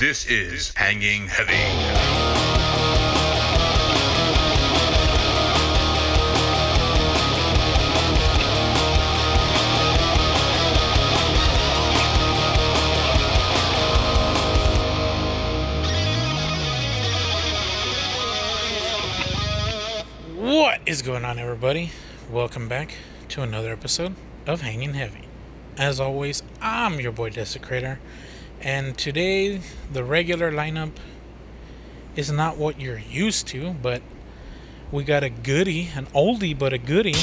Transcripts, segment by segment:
This is Hanging Heavy. What is going on, everybody? Welcome back to another episode of Hanging Heavy. As always, I'm your boy Desecrator, and today the regular lineup is not what you're used to, but we got a goodie, an oldie but a goodie.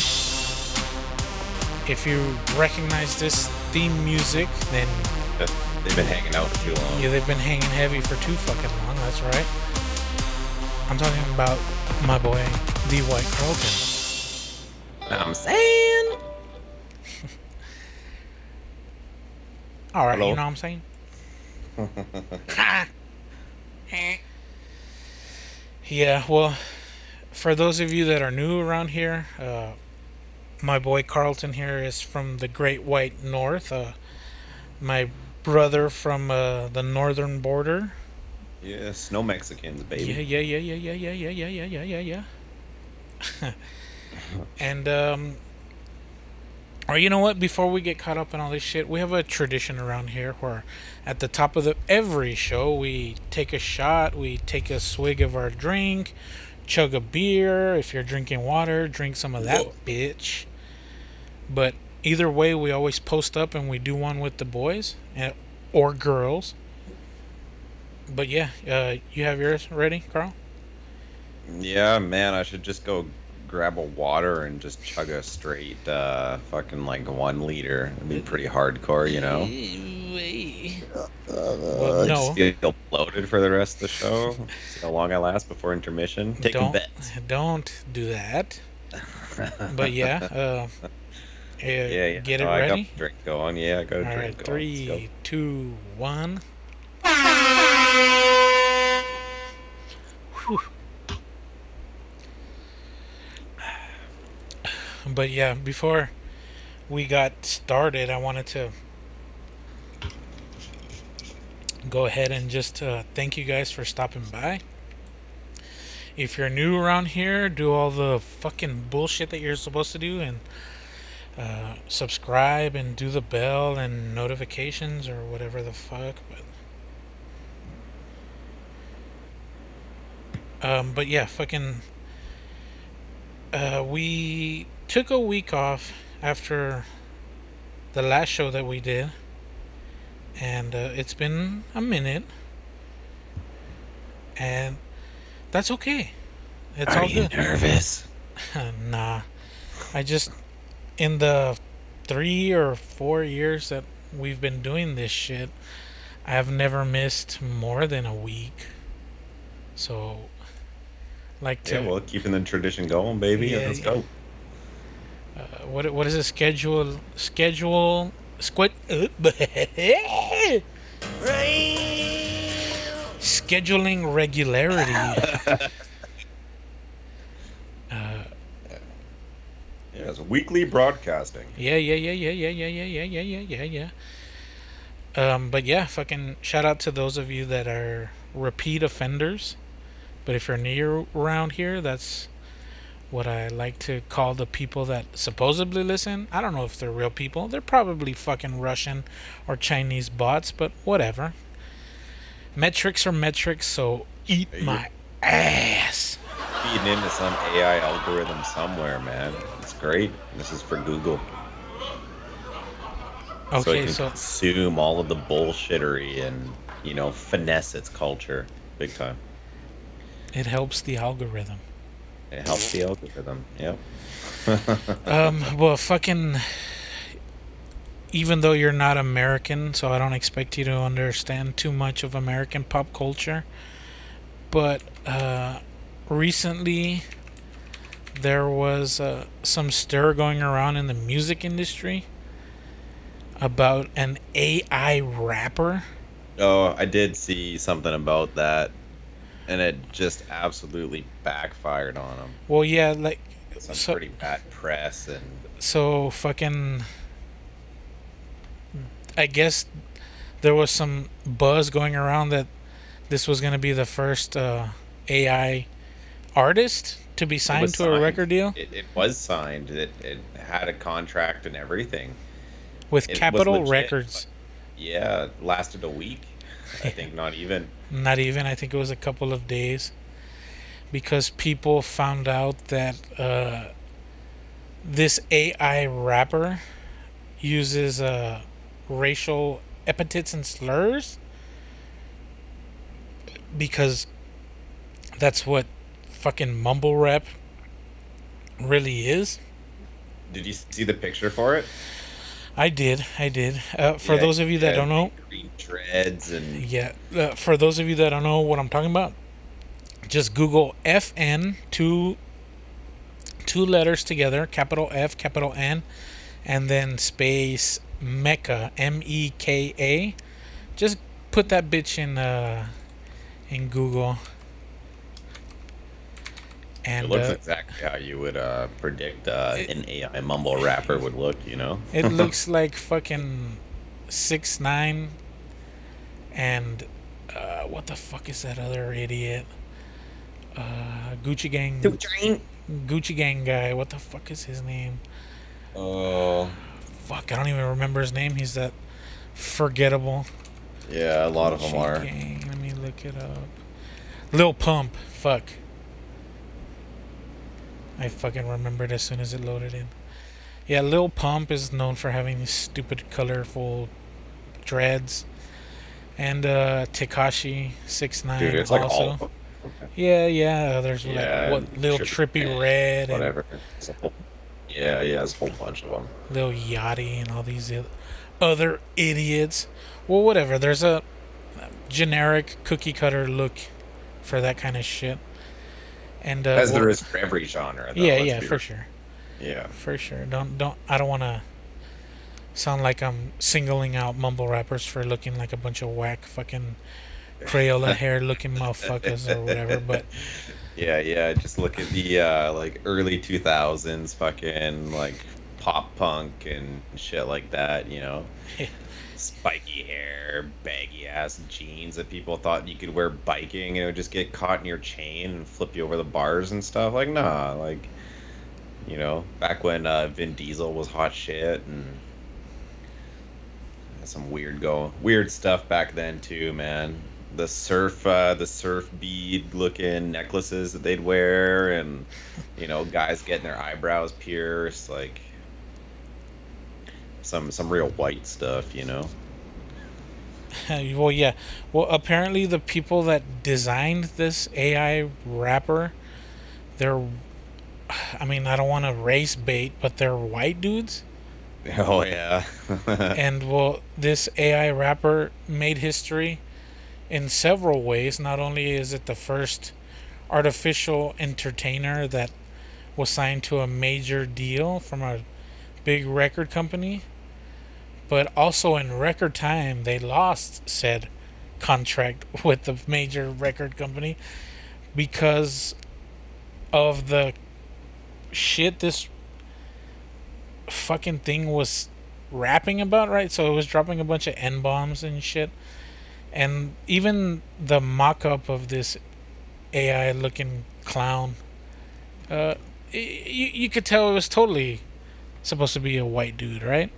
If you recognize this theme music, then They've been hanging out for too long. yeah, they've been hanging heavy for too fucking long. That's right. I'm talking about my boy D. White Carlton. I'm saying. All right, Hello? you know what I'm saying? yeah, well, for those of you that are new around here, uh, my boy Carlton here is from the Great White North. Uh, my brother from uh, the northern border. Yes, no Mexicans, baby. Yeah, yeah, yeah, yeah, yeah, yeah, yeah, yeah, yeah, yeah, yeah, yeah. and um, or you know what? Before we get caught up in all this shit, we have a tradition around here where, at the top of the every show, we take a shot, we take a swig of our drink, chug a beer. If you're drinking water, drink some of that Whoa. bitch. But either way, we always post up and we do one with the boys and, or girls. But yeah, uh, you have yours ready, Carl? Yeah, man, I should just go grab a water and just chug a straight, uh, fucking like one liter. It'd be pretty hardcore, you know. Well, Uh, no. Just feel bloated for the rest of the show. See how long I last before intermission. Taking don't bets. don't do that. But yeah, uh, yeah, Yeah, yeah. get it Oh, I got ready. the drink going. Yeah, I got a All drink right, going. Let's go. three, two, one. Whew. But yeah, before we got started, I wanted to go ahead and just uh, thank you guys for stopping by. If you're new around here, do all the fucking bullshit that you're supposed to do and uh, subscribe and do the bell and notifications or whatever the fuck. But um, but yeah, fucking. Uh, we took a week off after the last show that we did, and uh, it's been a minute, and that's okay. It's Are all you good. nervous? nah. I just in the three or four years that we've been doing this shit, I have never missed more than a week. So like to Yeah, well, keeping the tradition going, baby. Yeah, Let's go. Uh, what what is it schedule schedule squid scheduling regularity. uh, Yeah, it's weekly broadcasting. Yeah, yeah, yeah, yeah, yeah, yeah, yeah, yeah, yeah, yeah, yeah, yeah. Um, but yeah, fucking shout out to those of you that are repeat offenders. But if you're new around here, that's what I like to call the people that supposedly listen. I don't know if they're real people. They're probably fucking Russian or Chinese bots, but whatever. Metrics are metrics, so eat you- my ass. feeding into some AI algorithm somewhere, man. It's great. This is for Google. so it can so consume all of the bullshittery and, you know, finesse its culture. Big time. it helps the algorithm. It helps the algorithm. Yep. Um, well, fucking. Even though you're not American, so I don't expect you to understand too much of American pop culture. But uh, recently, there was uh, some stir going around in the music industry about an AI rapper. Oh, I did see something about that, and it just absolutely backfired on him. Well, yeah, like Some So- pretty bad press, and so fucking I guess there was some buzz going around that this was gonna be the first uh, AI artist to be signed to a record deal It, it was signed. It, it had a contract and everything. with it Capitol legit, Records. Yeah, lasted a week. I think not even. Not even. I think it was a couple of days because people found out that uh, this AI rapper uses uh, racial epithets and slurs because that's what fucking mumble rap really is. Did you see the picture for it? I did. I did. Uh, for Yeah, those of you that don't know, dreads and Yeah, uh, for those of you that don't know what I'm talking about, just Google FN two two letters together, capital F, capital N, and then space Meka M E K A. Just put that bitch in uh in Google. It looks uh, exactly how you would uh, predict uh, an AI mumble rapper would look. You know. it looks like fucking six nine and uh what the fuck is that other idiot? Uh Gucci Gang Gucci Gang guy. What the fuck is his name? Oh, Fuck, I don't even remember his name. He's that forgettable. yeah, a lot of them are. Gang. Let me look it up. Lil Pump. Fuck. I fucking remembered as soon as it loaded in. Yeah, Lil Pump is known for having these stupid, colorful dreads. And uh Tekashi six nine Dude, it's like also. all of them. Yeah, yeah. There's Yeah, like what Lil Trippy Trippie Redd, Red and Whatever. Whole- yeah, yeah, it's a whole bunch of them. Lil Yachty and all these other idiots. Well, whatever. There's a generic cookie cutter look for that kind of shit. And uh, As well- there is for every genre. Though, yeah, yeah, for real. sure, Yeah. for sure. Don't don't. I don't want to sound like I'm singling out mumble rappers for looking like a bunch of whack fucking Crayola hair looking motherfuckers or whatever. But Yeah, yeah. Just look at the uh, like early two thousands, fucking like pop punk and shit like that. You know, spiky hair, baggy ass jeans that people thought you could wear biking and it would just get caught in your chain and flip you over the bars and stuff. Like, nah, like you know, back when uh, Vin Diesel was hot shit and some weird go weird stuff back then too, man. The surf, uh, the surf bead looking necklaces that they'd wear, and you know, guys getting their eyebrows pierced, like some some real white stuff, you know. well, yeah. Well, apparently the people that designed this AI rapper, they're. I mean, I don't want to race bait, but they're white dudes. Oh yeah. and well, this AI rapper made history in several ways. Not only is it the first artificial entertainer that was signed to a major deal from a big record company, but also in record time they lost said contract with the major record company because of the shit this fucking thing was rapping about, right? So it was dropping a bunch of N bombs and shit. And even the mock up of this AI looking clown, uh, you, you could tell it was totally supposed to be a white dude, right?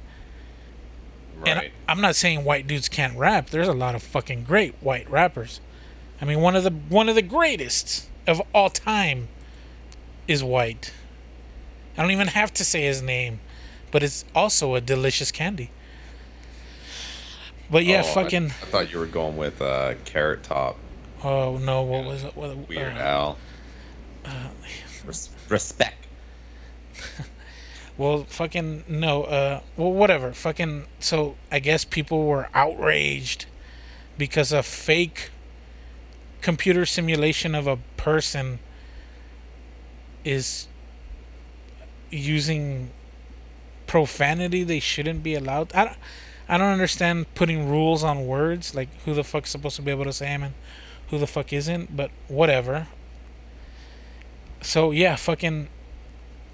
And right. I, I'm not saying white dudes can't rap. There's a lot of fucking great white rappers. I mean, one of the one of the greatest of all time is white. I don't even have to say his name, but it's also a delicious candy. But yeah, Oh, fucking. I, thought you were going with uh, Carrot Top, Oh no, what was it? What, Weird uh, Al. Res- respect. Well, fucking no. Uh, well, whatever. Fucking. So I guess people were outraged because a fake computer simulation of a person is using profanity they shouldn't be allowed. I don't, I don't understand putting rules on words. Like who the fuck's supposed to be able to say them and who the fuck isn't. But whatever. So yeah, fucking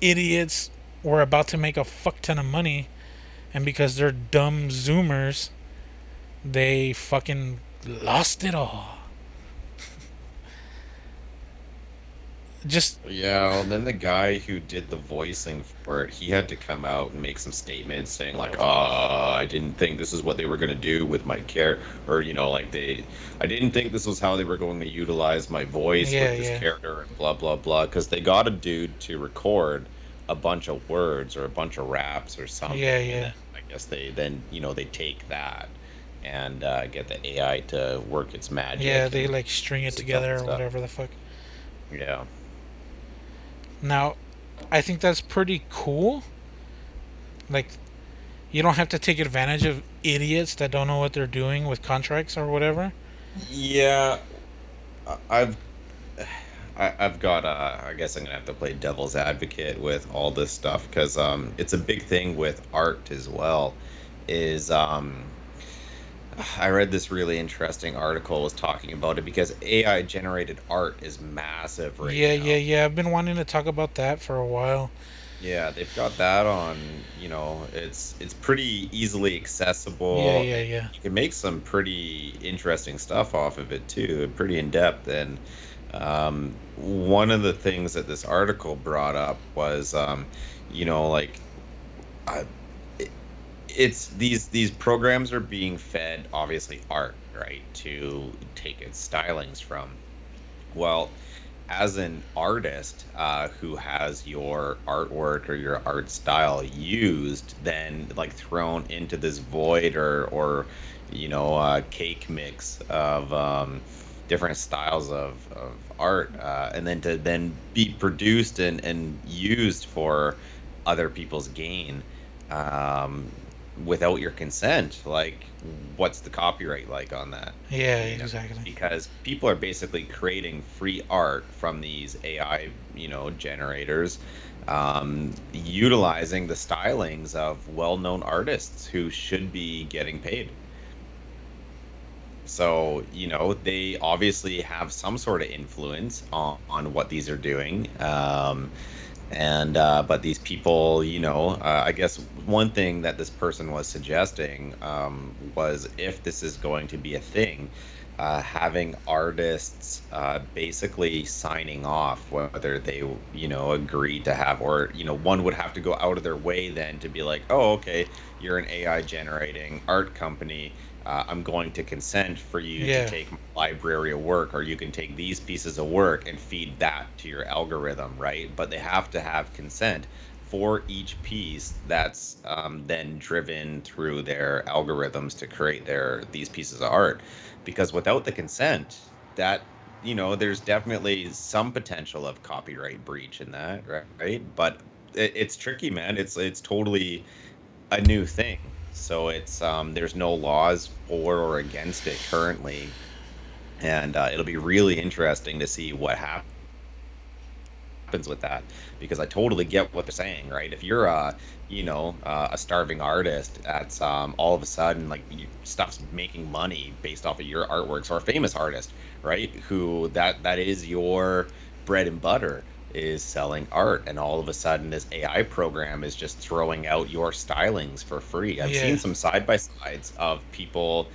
idiots were about to make a fuck ton of money, and because they're dumb Zoomers, they fucking lost it all. Just yeah, And then the guy who did the voicing for it, he had to come out and make some statements saying like, "Ah, oh, I didn't think this is what they were gonna do with my care," or you know, like they, I didn't think this was how they were going to utilize my voice yeah, with this yeah. character and blah blah blah. Because they got a dude to record a bunch of words or a bunch of raps or something. Yeah, yeah. I guess they then you know they take that and uh, get the AI to work its magic. yeah, they like string it together or whatever the fuck. yeah. Now, I think that's pretty cool. Like, you don't have to take advantage of idiots that don't know what they're doing with contracts or whatever. Yeah, I've I, I've got. Uh, I guess I'm gonna have to play devil's advocate with all this stuff because um, it's a big thing with art as well. Is um, I read this really interesting article was talking about it because AI generated art is massive right yeah, now. yeah, yeah. I've been wanting to talk about that for a while. Yeah, they've got that on. You know, it's it's pretty easily accessible. Yeah, yeah, yeah. you can make some pretty interesting stuff off of it too, pretty in depth. And um, one of the things that this article brought up was, um, you know, like, it, it's these these programs are being fed obviously art, right, to take its stylings from. Well, as an artist uh, who has your artwork or your art style used, then like thrown into this void or or you know uh, cake mix of um, different styles of, of art, uh, and then to then be produced and, and used for other people's gain um, without your consent, like what's the copyright like on that? Yeah, You know, exactly. because people are basically creating free art from these AI, you know, generators, um, utilizing the stylings of well-known artists who should be getting paid. So, you know, they obviously have some sort of influence on, on what these are doing. Um, and, uh, but these people, you know, uh, I guess one thing that this person was suggesting um, was if this is going to be a thing, uh, having artists uh, basically signing off whether they, you know, agree to have, or, you know, one would have to go out of their way then to be like, oh, okay, you're an AI generating art company uh, I'm going to consent for you Yeah. to take my library of work, or you can take these pieces of work and feed that to your algorithm, right? But they have to have consent for each piece that's um, then driven through their algorithms to create their these pieces of art. Because without the consent, that you know, there's definitely some potential of copyright breach in that, right? right? But it, it's tricky, man. It's it's totally a new thing. So it's um, there's no laws for or against it currently, and uh, it'll be really interesting to see what happens with that because I totally get what they're saying, right? If you're a you know uh, a starving artist that's um, all of a sudden like stuff's making money based off of your artworks or a famous artist, right? Who that that is your bread and butter is selling art and all of a sudden this AI program is just throwing out your stylings for free. I've Yeah. seen some side by sides of people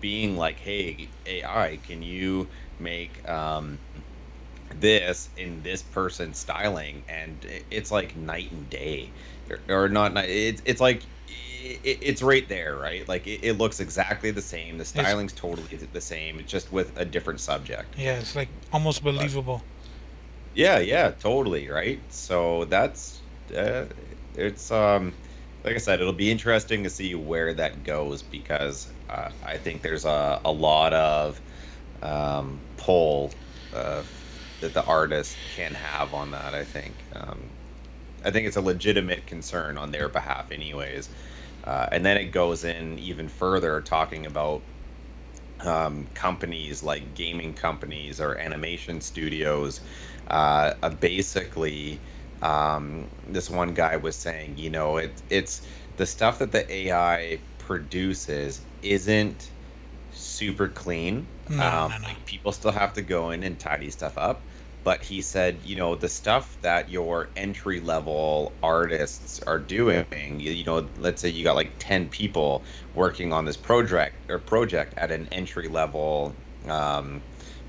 being like, "Hey, AI, can you make um, this in this person's styling?" And it's like night and day, or, not night. It's it's like it's right there, right? Like it, it looks exactly the same. The styling's totally the same. It's just with a different subject. Yeah, it's like almost believable. Yeah, yeah, totally, right? So that's uh, it's um like I said, it'll be interesting to see where that goes because uh, I think there's a, a lot of um, pull uh, that the artist can have on that. I think um, I think it's a legitimate concern on their behalf, anyways. Uh, and then it goes in even further, talking about um, companies like gaming companies or animation studios. Uh, uh, basically, um, this one guy was saying, you know, it, it's the stuff that the AI produces isn't super clean. No, um, no, no. Like people still have to go in and tidy stuff up. But he said, you know, the stuff that your entry level artists are doing, you, you know, let's say you got like 10 people working on this project or project at an entry level um,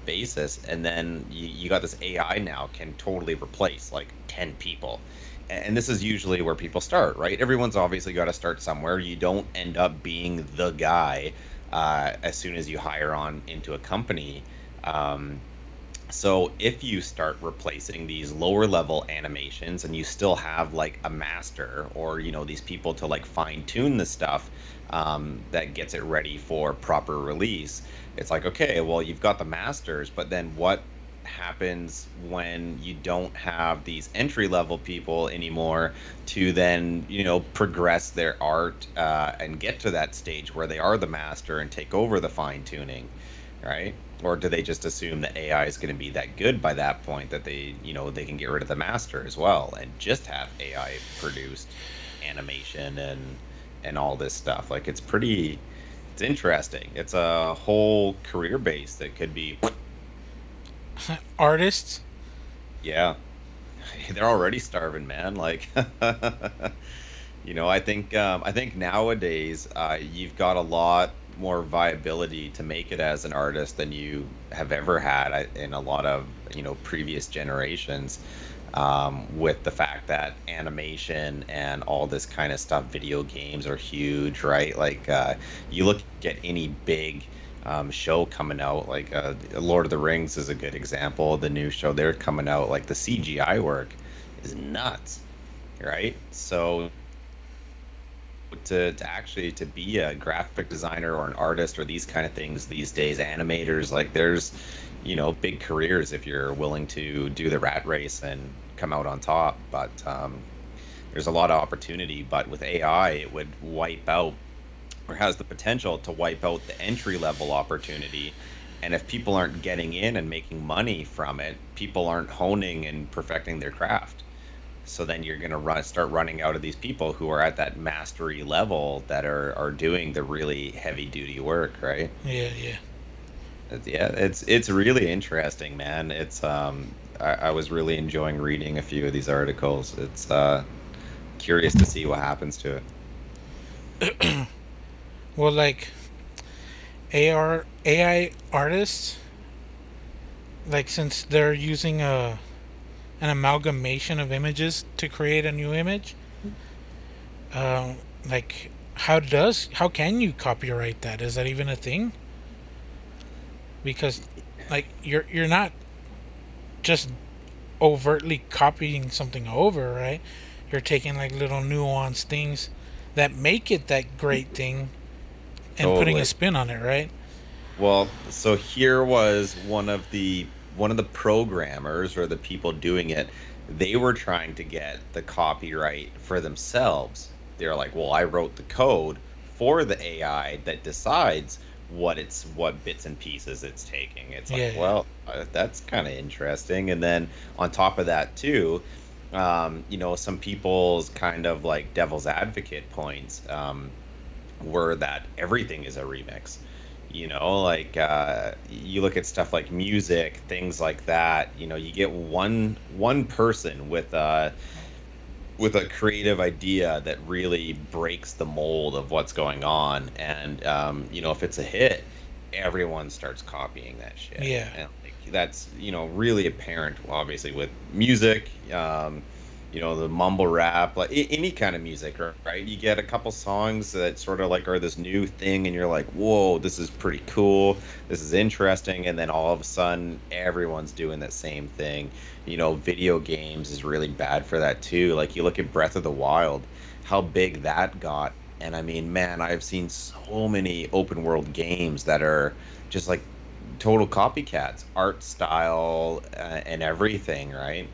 basis, and then you, you got this AI now can totally replace like ten people, and this is usually where people start, right? Everyone's obviously got to start somewhere. You don't end up being the guy uh, as soon as you hire on into a company. Um, so if you start replacing these lower level animations and you still have like a master or you know these people to like fine tune the stuff um, that gets it ready for proper release, it's like okay, well you've got the masters, but then what happens when you don't have these entry level people anymore to then you know progress their art uh, and get to that stage where they are the master and take over the fine tuning right or do they just assume that AI is going to be that good by that point that they, you know, they can get rid of the master as well and just have AI produced animation and and all this stuff? Like it's pretty it's interesting. It's a whole career base that could be artists. Yeah. They're already starving, man. Like you know, I think um, I think nowadays uh, you've got a lot more viability to make it as an artist than you have ever had in a lot of you know previous generations um, with the fact that animation and all this kind of stuff video games are huge right? Like uh, you look at any big um, show coming out like uh, lord of the rings is a good example the new show they're coming out like the cgi work is nuts right? So to, to actually to be a graphic designer or an artist or these kind of things these days animators like there's you know big careers if you're willing to do the rat race and come out on top but um, there's a lot of opportunity but with ai it would wipe out or has the potential to wipe out the entry level opportunity. And if people aren't getting in and making money from it people aren't honing and perfecting their craft. So then you're going to run start running out of these people who are at that mastery level that are are doing the really heavy duty work right? Yeah yeah. Yeah it's it's really interesting man. It's um I, I was really enjoying reading a few of these articles it's uh curious to see what happens to it well like ar ai artists like since they're using a an amalgamation of images to create a new image. Uh, like, how does how can you copyright that? Is that even a thing? Because, like, you're you're not just overtly copying something over, right? You're taking like little nuanced things that make it that great thing and totally. putting a spin on it, right? Well, so here was one of the one of the programmers or the people doing it, they were trying to get the copyright for themselves. They're like, well, I wrote the code for the AI that decides what it's what bits and pieces it's taking. It's like, yeah. well, uh, that's kind of interesting. And then on top of that too, um, you know, some people's kind of like devil's advocate points um, were that everything is a remix you know like uh, you look at stuff like music things like that you know you get one one person with a with a creative idea that really breaks the mold of what's going on. And um, you know if it's a hit everyone starts copying that shit. Yeah. And, like, that's you know really apparent obviously with music um, you know the mumble rap like any kind of music right? You get a couple songs that sort of like are this new thing and you're like whoa this is pretty cool. This is interesting. And then all of a sudden everyone's doing that same thing. You know video games is really bad for that too. Like you look at breath of the wild how big that got. And i mean man i've seen so many open world games that are just like total copycats art style uh, and everything right?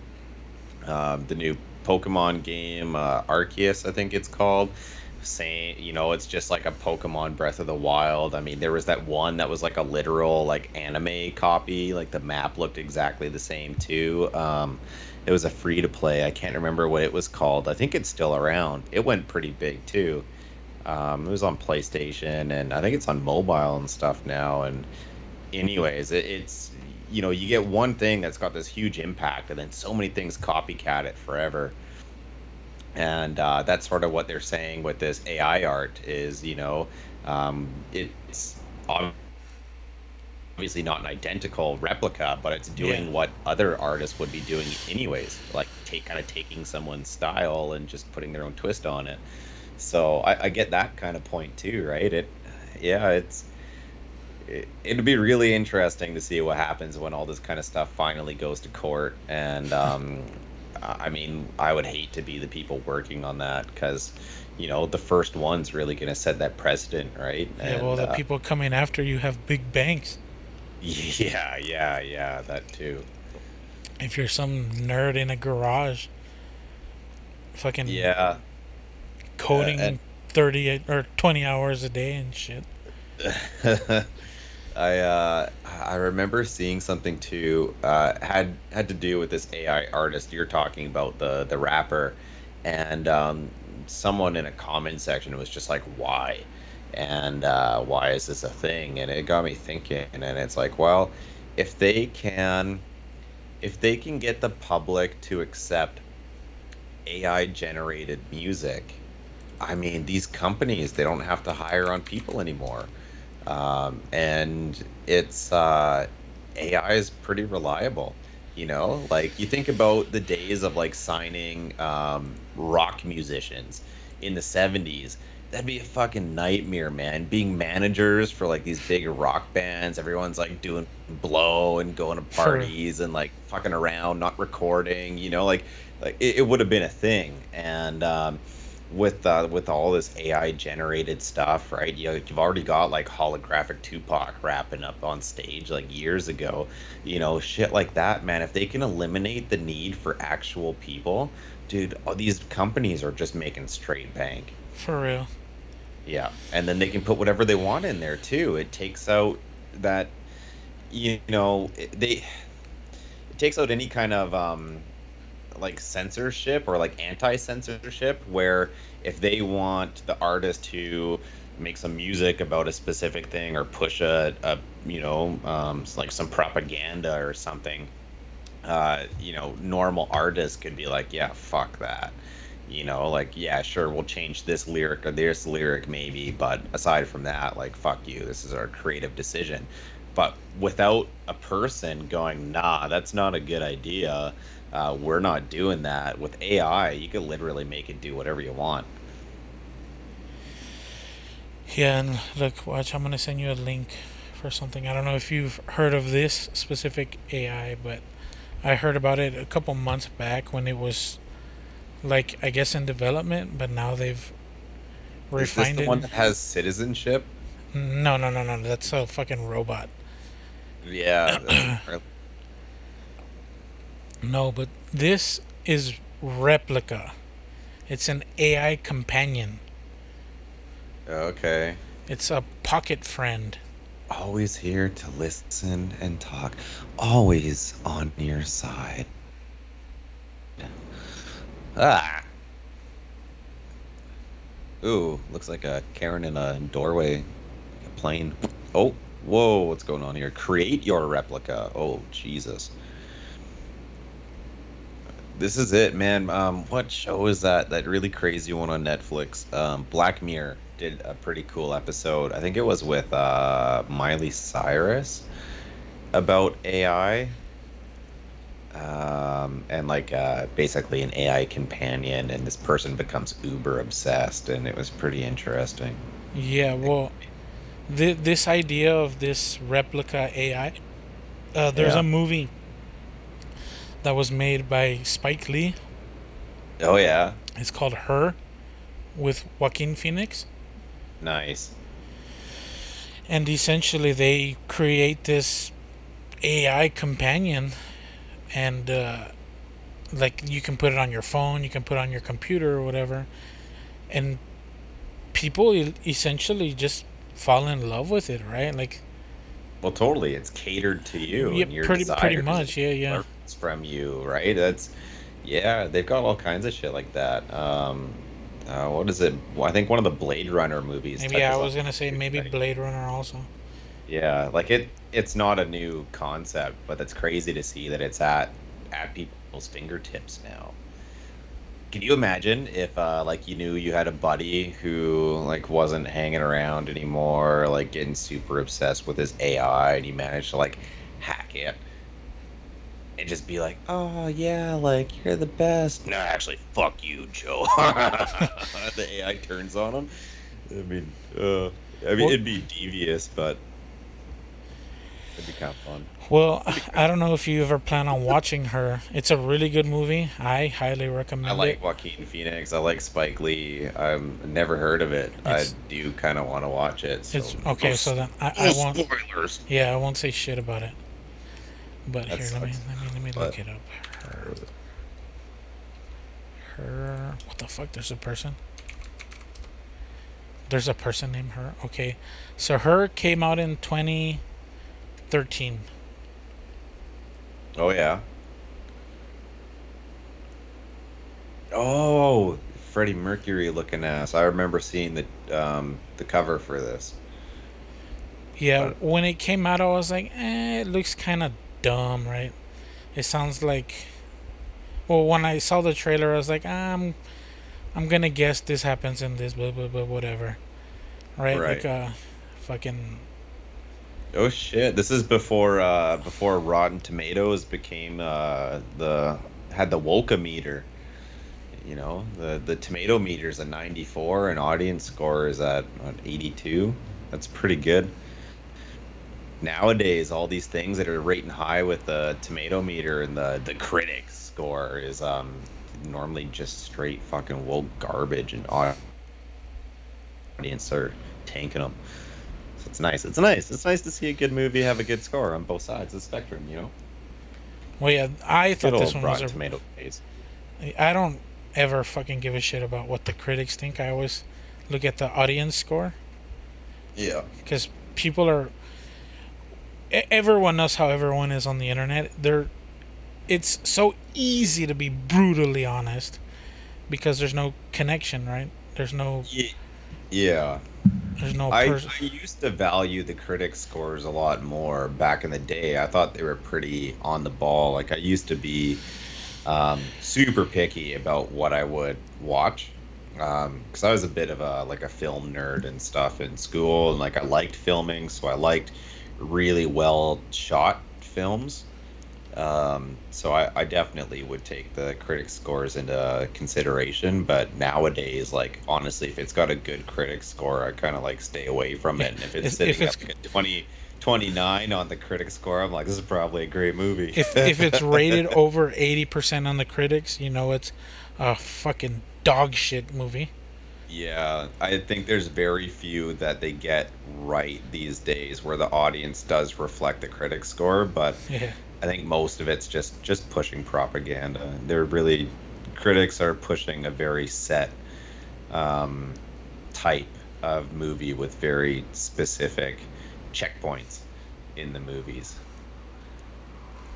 Um, the new Pokemon game, uh, Arceus, I think it's called. Saying, you know, it's just like a Pokemon Breath of the Wild. I mean, there was that one that was like a literal like anime copy. Like the map looked exactly the same too. Um, it was a free to play. I can't remember what it was called. I think it's still around. It went pretty big too. Um, it was on PlayStation and I think it's on mobile and stuff now. And anyways, it, it's you know you get one thing that's got this huge impact and then so many things copycat it forever and uh, that's sort of what they're saying with this ai art is you know um, it's obviously not an identical replica, but it's doing Yeah. what other artists would be doing anyways, like take kind of taking someone's style and just putting their own twist on it. So I, I get that kind of point too, right? It, yeah, it's it, it'd be really interesting to see what happens when all this kind of stuff finally goes to court. And um, I mean, I would hate to be the people working on that because, you know, the first one's really going to set that precedent, right? Yeah, well, the uh, people coming after you have big banks. Yeah, yeah, yeah, that too. If you're some nerd in a garage, fucking Yeah. coding and- 30 or 20 hours a day and shit. I uh, I remember seeing something too. Uh, had had to do with this AI artist you're talking about, the the rapper, and um, someone in a comment section was just like, "Why?" and uh, "Why is this a thing?" And it got me thinking. And it's like, well, if they can, if they can get the public to accept AI generated music, I mean, these companies they don't have to hire on people anymore um, and it's uh, AI is pretty reliable. You know, like you think about the days of like signing um, rock musicians in the '70s. That'd be a fucking nightmare, man. Being managers for like these big rock bands, everyone's like doing blow and going to Sure. parties and like fucking around, not recording. You know, like like it, it would have been a thing. And um, with uh, with all this AI generated stuff, right? You, you've already got like holographic Tupac rapping up on stage like years ago, you know, shit like that, man. If they can eliminate the need for actual people, dude, all these companies are just making straight bank. For real. Yeah, and then they can put whatever they want in there too. It takes out that, you know, they it takes out any kind of um, like censorship or like anti-censorship where if they want the artist to make some music about a specific thing or push a, a you know um, like some propaganda or something uh, you know normal artists could be like yeah fuck that. You know like yeah sure we'll change this lyric or this lyric maybe but aside from that like fuck you this is our creative decision. But without a person going nah that's not a good idea uh, we're not doing that with ai you can literally make it do whatever you want Yeah, and look, watch, I'm gonna send you a link for something. I don't know if you've heard of this specific AI, but I heard about it a couple months back when it was like I guess in development, but now they've refined is this the it. one that has citizenship No, no, no, no. That's a fucking robot. yeah No, but this is Replika. It's an AI companion. okay. It's a pocket friend. always here to listen and talk. Always on your side. Ah. Ooh looks like a karen in a doorway a plane. Oh whoa what's going on here? Create your Replika. Oh jesus this is it man. Um what show is that that really crazy one on netflix? Um black mirror did a pretty cool episode. I think it was with uh miley cyrus about ai um and like uh basically an ai companion and this person becomes uber obsessed and it was pretty interesting. Yeah, well, th- this idea of this Replika AI, uh, there's Yeah. a movie that was made by Spike Lee. oh yeah It's called Her with Joaquin Phoenix. nice And essentially, they create this AI companion, and uh, like you can put it on your phone, you can put it on your computer or whatever, and people essentially just fall in love with it, right? Like, well totally it's catered to you Yeah, and your pretty- pretty much, yeah, yeah. From you right? That's yeah they've got all kinds of shit like that. Um uh, what is it? Well, i think one of the blade runner movies maybe I was gonna say maybe like- Blade Runner also. Yeah, like it it's not a new concept, but it's crazy to see that it's at at people's fingertips now. Can you imagine if, uh, like, you knew you had a buddy who, like, wasn't hanging around anymore, like, getting super obsessed with his AI, and you managed to, like, hack it, and just be like, "Oh yeah, like you're the best." No, actually, fuck you, Joe. the AI turns on him. I mean, uh, I mean, Well- it'd be devious, but it'd be kind of fun. Well, I don't know if you ever plan on watching her. It's a really good movie. I highly recommend it. I like it. Joaquin Phoenix. I like Spike Lee. I've never heard of it. It's- I do kind of want to watch it. So. It's okay. So then I, I won't. spoilers. Yeah, I won't say shit about it. But That here, let me let me let me But- look it up. Her. Her. What the fuck? There's a person. There's a person named her. Okay, so her came out in 2013. Oh yeah. Oh, Freddie Mercury looking ass. I remember seeing the um, the cover for this. Yeah, But- when it came out, I was like, eh, it looks kind of dumb, right? It sounds like. Well, when I saw the trailer, I was like, I'm, I'm gonna guess this happens in this, blah blah blah, whatever, right? Like, Right. uh, fucking. Oh shit! This is before uh, before Rotten Tomatoes became uh, the had the Wolka meter. You know, the the tomato meter is a 94, and audience score is at what, 82. That's pretty good. Nowadays, all these things that are rating high with the tomato meter and the the critics score is um normally just straight fucking woke garbage, and audience are tanking them. So it's nice. It's nice. It's nice to see a good movie have a good score on both sides of the spectrum. You know, Well, yeah, I thought good this one was Rotten a. Tomato days. I don't ever fucking give a shit about what the critics think. I always look at the audience score Yeah. because people are. Everyone knows how everyone is on the internet. They're. It's so easy to be brutally honest because there's no connection, right? There's no. Yeah. There's no. I, pers- I used to value the critic scores a lot more back in the day. I thought they were pretty on the ball. Like I used to be um, super picky about what I would watch because I was a bit of a like a film nerd and stuff in school, and like I liked filming, so I liked really well shot films. Um, so I, I definitely would take the critic scores into consideration, but nowadays, like honestly, if it's got a good critic score, I kind of like stay away from it. And if it's If- sitting if it's- up at 20, 29 on the critic score, I'm like, this is probably a great movie. if if it's rated over eighty percent on the critics, you know it's a fucking dog shit movie. Yeah, I think there's very few that they get right these days where the audience does reflect the critic score, but Yeah. I think most of it's just just pushing propaganda. They're really critics are pushing a very set um, type of movie with very specific checkpoints in the movies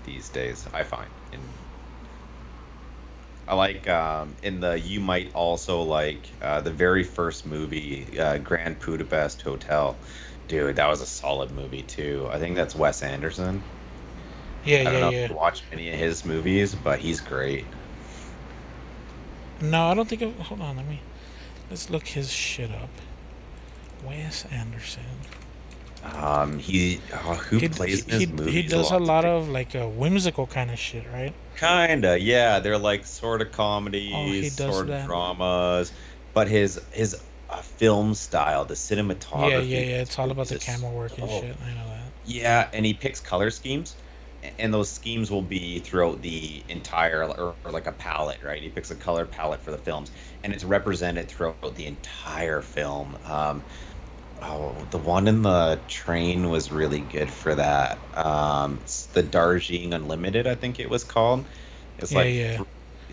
these days. I find in I like um, in the you might also like uh, the very first movie uh, Grand Budapest Hotel. Dude, that was a solid movie too. I think that's Wes Anderson. Yeah, yeah. I don't yeah, know yeah. if you watch any of his movies, but he's great. No, I don't think. Of, hold on, let me. Let's look his shit up. Wes Anderson. Um, he oh, who he, plays he, his he, movies? he does a lot of like a whimsical kind of shit, right? kinda, yeah. They're like sort of comedies, Oh, sort that. of dramas, but his his uh, film style, the cinematography. yeah, yeah, yeah. It's all about the camera work and so- shit. I know that. Yeah, and he picks color schemes, and those schemes will be throughout the entire, or, or like a palette, right? He picks a color palette for the films, and it's represented throughout the entire film. Um, oh, the one in the train was really good for that. Um, it's the Darjeeling Unlimited, I think it was called. It's Yeah, like yeah. th-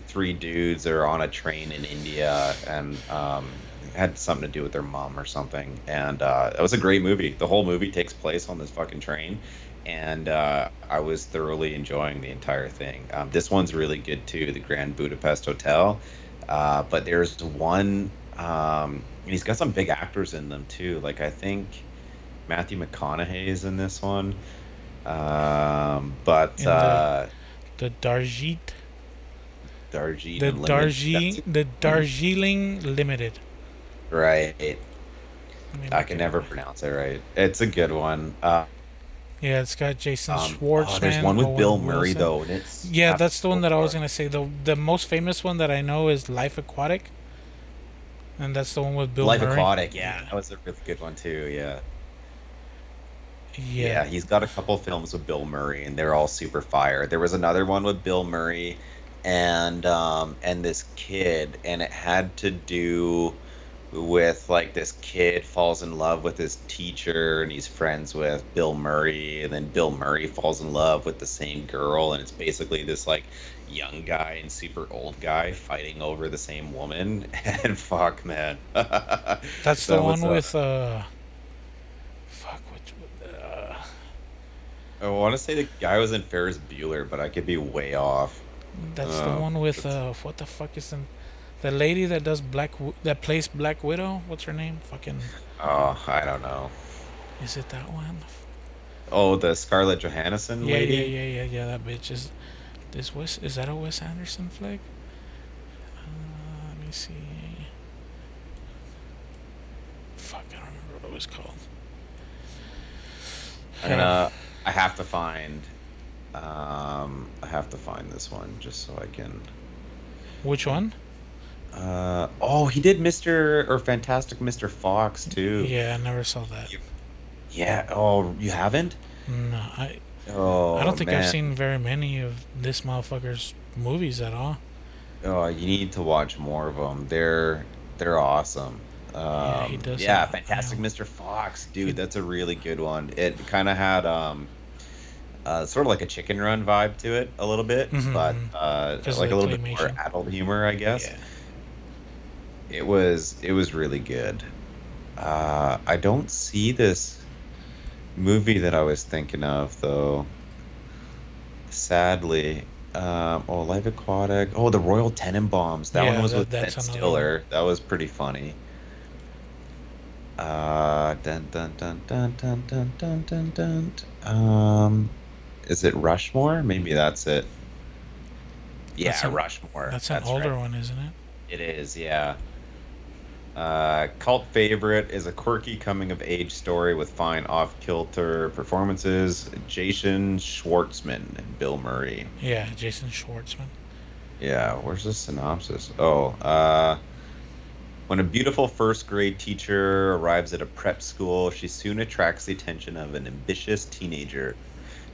three dudes are on a train in India, and um, had something to do with their mom or something. And uh, it was a great movie. The whole movie takes place on this fucking train, and uh, I was thoroughly enjoying the entire thing. Um, this one's really good too, the Grand Budapest Hotel. Uh, but there's one, um, and he's got some big actors in them too. Like I think Matthew McConaughey is in this one. Um, but the- uh, The Darjeet. Darjeeling. The. Darjeeling, the Darjeeling Limited. Right. Let me I can never pronounce it right. It's a good one. Uh, Yeah, it's got Jason um, Schwartzman. oh, there's one with Owen Bill Murray Wilson. though, and it's Yeah, that's the one that I was gonna say. the The most famous one that I know is Life Aquatic, and that's the one with Bill Life Murray. Aquatic. Yeah, that was a really good one too. Yeah. Yeah, Yeah, he's got a couple films with Bill Murray, and they're all super fire. There was another one with Bill Murray, and um, and this kid, and it had to do with like this kid falls in love with his teacher, and he's friends with Bill Murray, and then Bill Murray falls in love with the same girl, and it's basically this like young guy and super old guy fighting over the same woman, and fuck, man. that's the one uh, with uh. Fuck, which uh, I want to say the guy was in Ferris Bueller, but I could be way off. that's the one with uh. What the fuck is in the lady that does Black that plays Black Widow? What's her name? Fucking Oh, I don't know. is it that one? Oh, the Scarlett Johansson Yeah, lady. yeah, yeah, yeah, yeah. That bitch is. This Wes is that a Wes Anderson flick? Uh, let me see. Fuck, I don't remember what it was called. I'm gonna. I have to find. Um, I have to find this one just so I can. Which one? Uh, oh, he did Mr. or Fantastic Mr. Fox too. Yeah, I never saw that. Yeah. Oh, you haven't? No, I Oh, I don't think man. I've seen very many of this motherfucker's movies at all. Oh, you need to watch more of them. They're they're awesome. Um, Yeah, he does Yeah, Fantastic yeah. Mr. Fox, dude. That's a really good one. It kind of had um, uh, sort of like a Chicken Run vibe to it, a little bit, Mhm, but mhm. uh, like a little bit more adult humor, I guess. Yeah. It was it was really good. Uh, I don't see this movie that I was thinking of though. Sadly, um, oh, Life Aquatic. Oh, the Royal Tenenbaums. That Yeah, one was that- with Ben that's Stiller. That was pretty funny. Uh, dun dun dun dun dun dun dun dun dun. Um, is it Rushmore? Maybe that's it. Yeah, That's an- Rushmore. That's an older right. one, isn't it? It is, yeah. Uh, cult favorite is a quirky coming of age story with fine off kilter performances. Jason Schwartzman and Bill Murray. Yeah, Jason Schwartzman. Yeah, where's the synopsis? Oh, uh, when a beautiful first grade teacher arrives at a prep school, she soon attracts the attention of an ambitious teenager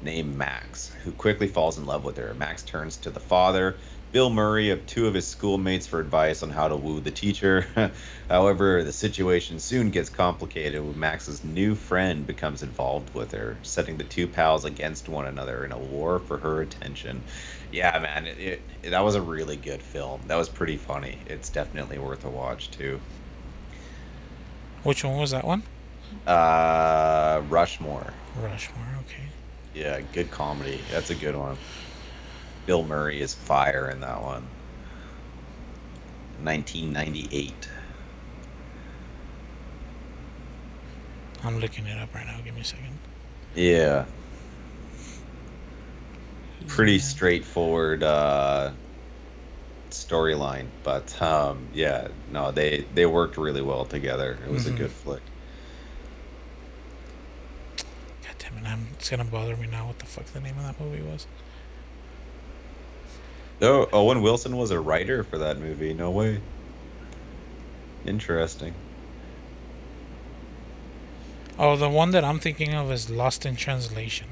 named Max, who quickly falls in love with her. Max turns to the father, Bill Murray, of two of his schoolmates for advice on how to woo the teacher. However, the situation soon gets complicated when Max's new friend becomes involved with her, setting the two pals against one another in a war for her attention. Yeah, man, it, it, that was a really good film. That was pretty funny. It's definitely worth a watch too. Which one was that one? Uh, Rushmore. Rushmore. Okay. Yeah, good comedy. That's a good one. Bill Murray is fire in that one. 1998. I'm looking it up right now. Give me a second. Yeah, pretty Yeah. straightforward uh, storyline, but um, yeah, no, they they worked really well together. It was Mhm. a good flick. God damn it! I'm, it's gonna bother me now. What the fuck the name of that movie was? Oh, Owen Wilson was a writer for that movie. No way. Interesting. Oh, the one that I'm thinking of is Lost in Translation,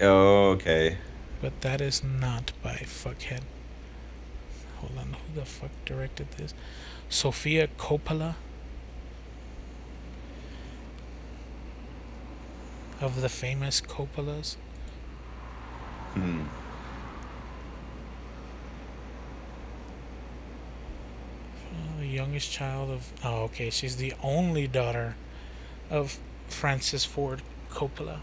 Oh, okay. but that is not by Fuckhead. Hold on, who the fuck directed this? Sofia Coppola. Of the famous Coppolas. Hmm. Oh, the youngest child of. Oh, okay. She's the only daughter of Francis Ford Coppola.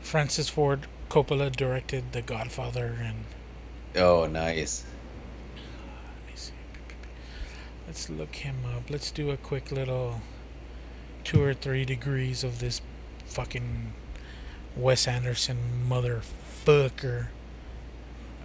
Francis Ford Coppola directed The Godfather and. Oh, nice. Let me see. Let's look him up. Let's do a quick little two or three degrees of this fucking Wes Anderson motherfucker.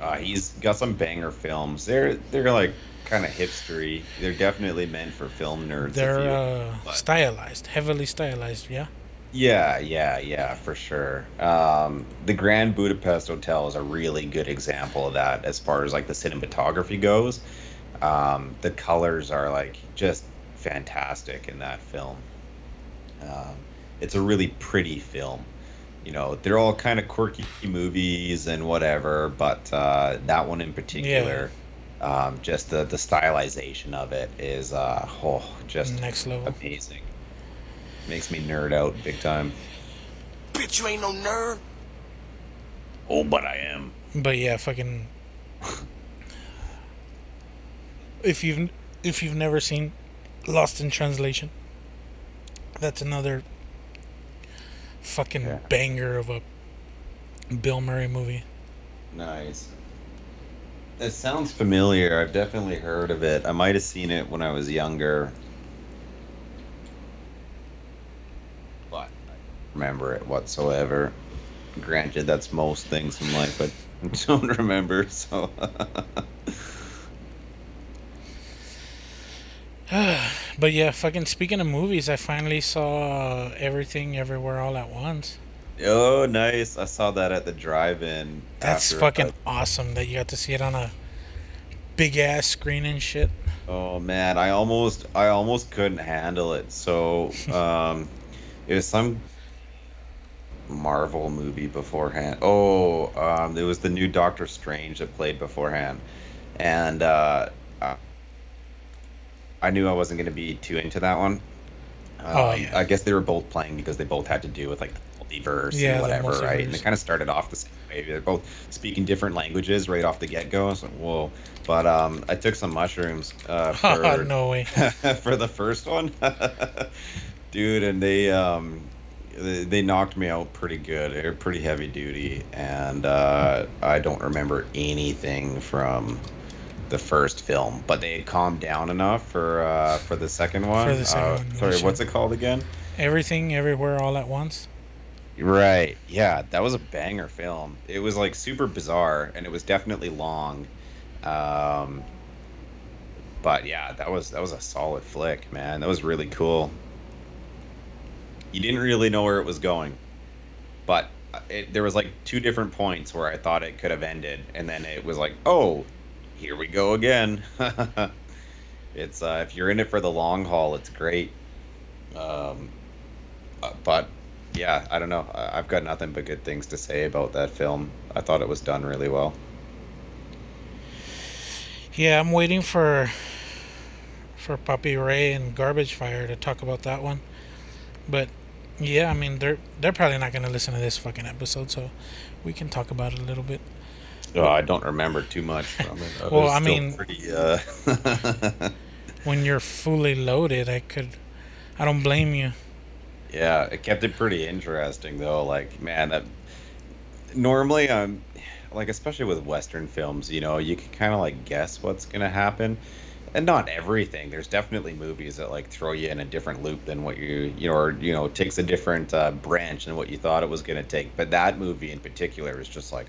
Uh, he's got some banger films. They're they're like kind of hipstery. They're definitely meant for film nerds. They're you- uh, stylized, heavily stylized. Yeah. Yeah, yeah, yeah, for sure. Um, the Grand Budapest Hotel is a really good example of that as far as like the cinematography goes. Um, the colors are like just fantastic in that film. Um, it's a really pretty film. You know, they're all kind of quirky movies and whatever, but uh, that one in particular, um, just the the stylization of it is uh, oh, just Next level. amazing. Makes me nerd out big time. Bitch, you ain't no nerd. Oh, but I am. But yeah, fucking. If you've if you've never seen Lost in Translation, that's another fucking Yeah. banger of a Bill Murray movie. Nice. It sounds familiar. I've definitely heard of it. I might have seen it when I was younger. But I don't remember it whatsoever. Granted, that's most things in life, but I don't remember, so. But yeah, fucking speaking of movies, I finally saw Everything Everywhere All at Once. oh, nice. I saw that at the drive in. That's fucking awesome that you got to see it on a big ass screen and shit. Oh man, I almost I almost couldn't handle it. So um it was some Marvel movie beforehand. Oh, um it was the new Doctor Strange that played beforehand. And uh I- knew I wasn't going to be too into that one. Um, Oh, yeah. I guess they were both playing because they both had to do with like the multiverse Yeah, and whatever, right? And they kind of started off the same way. They're both speaking different languages right off the get go. So whoa! But um, I took some mushrooms uh, for no way. for the first one, dude, and they um, they, they knocked me out pretty good. They're pretty heavy duty, and uh, I don't remember anything from the first film, but they had calmed down enough for uh, for the second one. For the second Uh, one, sorry, what's it called again? Everything Everywhere All at Once. Right. Yeah, that was a banger film. It was like super bizarre and it was definitely long. Um but yeah, that was that was a solid flick, man. That was really cool. You didn't really know where it was going. But it, there was like two different points where I thought it could have ended and then it was like, "Oh, here we go again." it's uh if you're in it for the long haul, it's great. Um uh, but yeah, I don't know. I've got nothing but good things to say about that film. I thought it was done really well. Yeah, I'm waiting for for Puppy Ray and Garbage Fire to talk about that one. But yeah, I mean they're they're probably not gonna listen to this fucking episode, so we can talk about it a little bit. Oh, I don't remember too much from it. Well, was I mean- pretty, uh... When you're fully loaded, I could I don't blame you. yeah, it kept it pretty interesting though. Like, man, that normally I'm like, especially with Western films, you know, you can kind of like guess what's gonna happen. And not everything. There's definitely movies that like throw you in a different loop than what you, you know, or you know, takes a different uh, branch than what you thought it was gonna take. But that movie in particular is just like,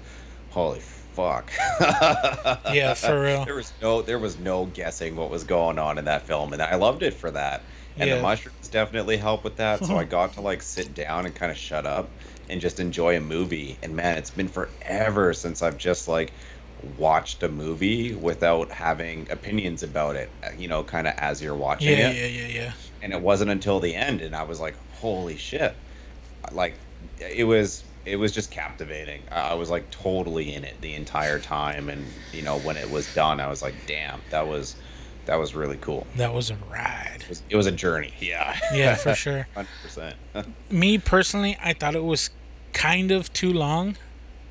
holy fuck. Yeah, for real. There was no, there was no guessing what was going on in that film, and I loved it for that. And Yeah. the mushrooms definitely help with that. So I got to like sit down and kind of shut up and just enjoy a movie. And man, it's been forever since I've just like watched a movie without having opinions about it. uh, You know, kind of as you're watching Yeah, it yeah, yeah, yeah. and it wasn't until the end and i was like holy shit like it was it was just captivating i was like totally in it the entire time and you know when it was done i was like damn that was that was really cool That was a ride. it was, it was a journey yeah Yeah, for sure. 100% Me personally, I thought it was kind of too long.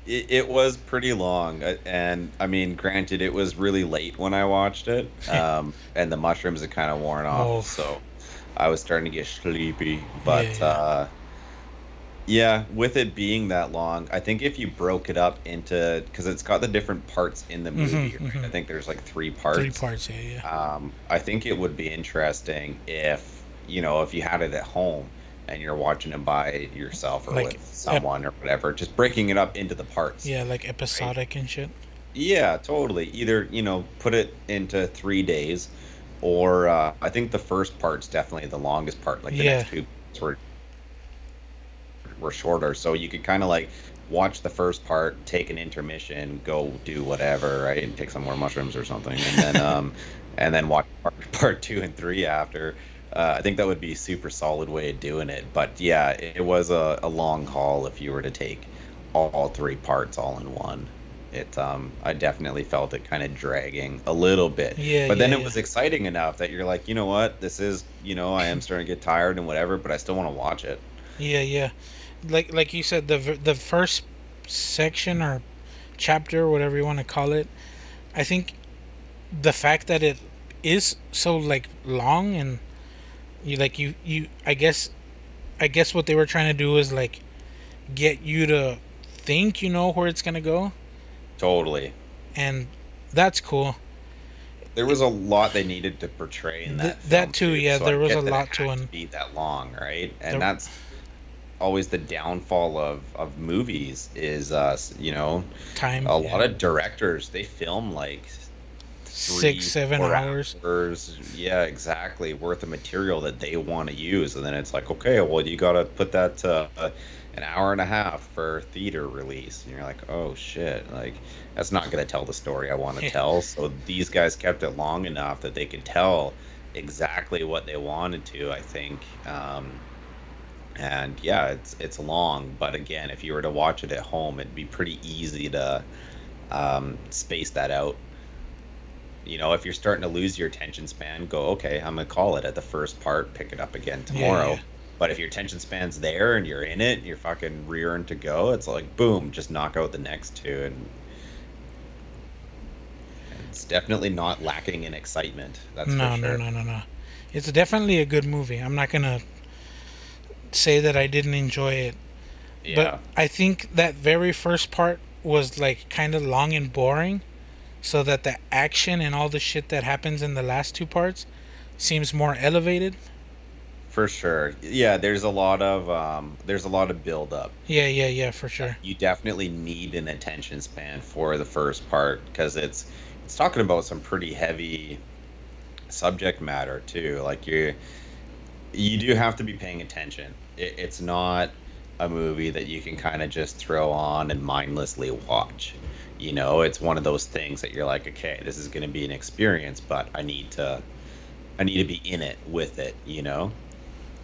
it, it was pretty long uh, and i mean granted it was really late when i watched it um, and the mushrooms had kind of worn off Oh. so i was starting to get sleepy but Yeah, yeah. uh yeah with it being that long i think if you broke it up into because it's got the different parts in the movie right? mhm. i think there's like three parts Three parts, yeah, yeah. um, I think it would be interesting if you know if you had it at home and you're watching it by yourself or Like, with someone or whatever, just breaking it up into the parts. Yeah, like episodic and shit. Yeah, totally. Either you know, put it into three days, or uh, I think the first part's definitely the longest part. Like the Yeah. next two were shorter, so you could kind of like watch the first part, take an intermission, go do whatever, right, and take some more mushrooms or something, and then um, and then watch part, part two and three after. Uh, I think that would be a super solid way of doing it. But yeah, it, was a, a long haul if you were to take all, all three parts all in one. It um, I definitely felt it kind of dragging a little bit. Yeah, But then it yeah. was exciting enough that you're like, you know what, this is, you know, I am starting to get tired and whatever, but I still want to watch it. Yeah, yeah. Like like you said, the the first section or chapter, whatever you want to call it, I think the fact that it is so like long and you like you you I guess I guess what they were trying to do is like get you to think you know where it's gonna go, Totally. and that's cool. There was a lot they needed to portray in Th- that. that film, too, yeah, so there I was a lot to un- be that long, right? And There- that's always the downfall of of movies is uh you know Time a yeah. lot of directors they film like three, six seven four hours. hours. Yeah, exactly. Worth of material that they want to use, and then it's like, okay, well, you got to put that to uh, an hour and a half for theater release, and you're like, oh shit, like that's not gonna tell the story I want to Yeah. tell. So these guys kept it long enough that they could tell exactly what they wanted to. I think. Um, and yeah, it's it's long, but again, if you were to watch it at home, it'd be pretty easy to um, space that out you know, if you're starting to lose your attention span, go, okay, I'm gonna call it at the first part, pick it up again tomorrow. yeah. But if your attention span's there and you're in it, you're fucking rearing to go, it's like boom, just knock out the next two and it's definitely not lacking in excitement. That's no, for sure. no, no, no, no. It's definitely a good movie. I'm not gonna say that I didn't enjoy it, Yeah. but I think that very first part was like kind of long and boring, so that the action and all the shit that happens in the last two parts seems more elevated. for sure. Yeah, there's a lot of um there's a lot of build up. Yeah, yeah, yeah, for sure. you definitely need an attention span for the first part because it's it's talking about some pretty heavy subject matter too like you you do have to be paying attention. It, it's not a movie that you can kind of just throw on and mindlessly watch. You know it's one of those things that you're like okay this is going to be an experience but i need to i need to be in it with it you know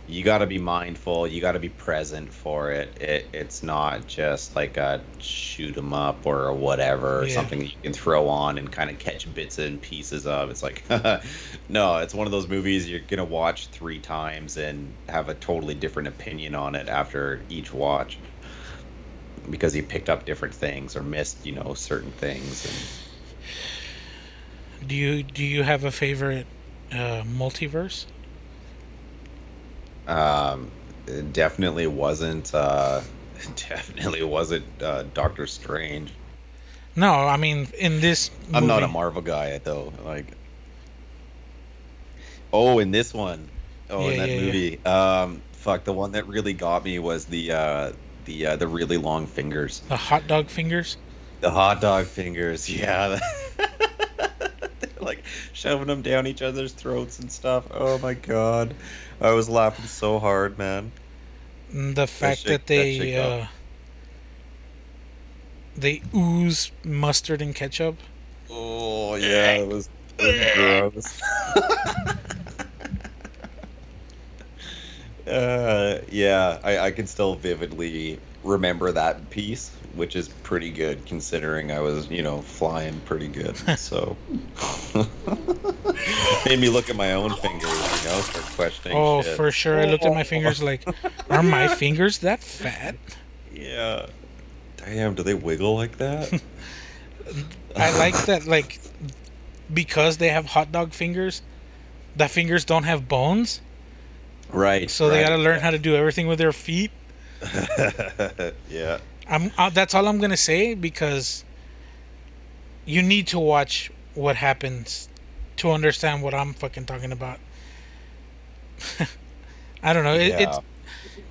you got to be mindful you got to be present for it. it it's not just like a shoot 'em up or whatever or Yeah. something that you can throw on and kind of catch bits and pieces of it's like no it's one of those movies you're gonna watch three times and have a totally different opinion on it after each watch because you picked up different things or missed you know certain things and Do you do you have a favorite uh, multiverse? Um, it definitely wasn't. Uh, definitely wasn't uh, Doctor Strange. No, I mean in this. I'm not a Marvel guy though. Like, oh, in this one, oh, in that yeah, yeah. movie, um, fuck, the one that really got me was the uh, the uh, the really long fingers, The hot dog fingers. the hot dog fingers. Yeah. Like shoving them down each other's throats and stuff. Oh my god, I was laughing so hard, man. Mm, The fact shit- that that they shit got- uh, they ooze mustard and ketchup. Oh yeah, it was, it was gross. uh, yeah, I, I can still vividly remember that piece, which is pretty good considering I was, you know, flying pretty good. So made me look at my own fingers, you know, start questioning. Oh, shit. for sure. I looked at my fingers like, are my fingers that fat? Yeah. Damn, do they wiggle like that? I like that, like, because they have hot dog fingers, the fingers don't have bones, right. so they gotta learn how to do everything with their feet. yeah. I'm. Uh, that's all I'm gonna say because you need to watch what happens to understand what I'm fucking talking about. I don't know. It, Yeah. It's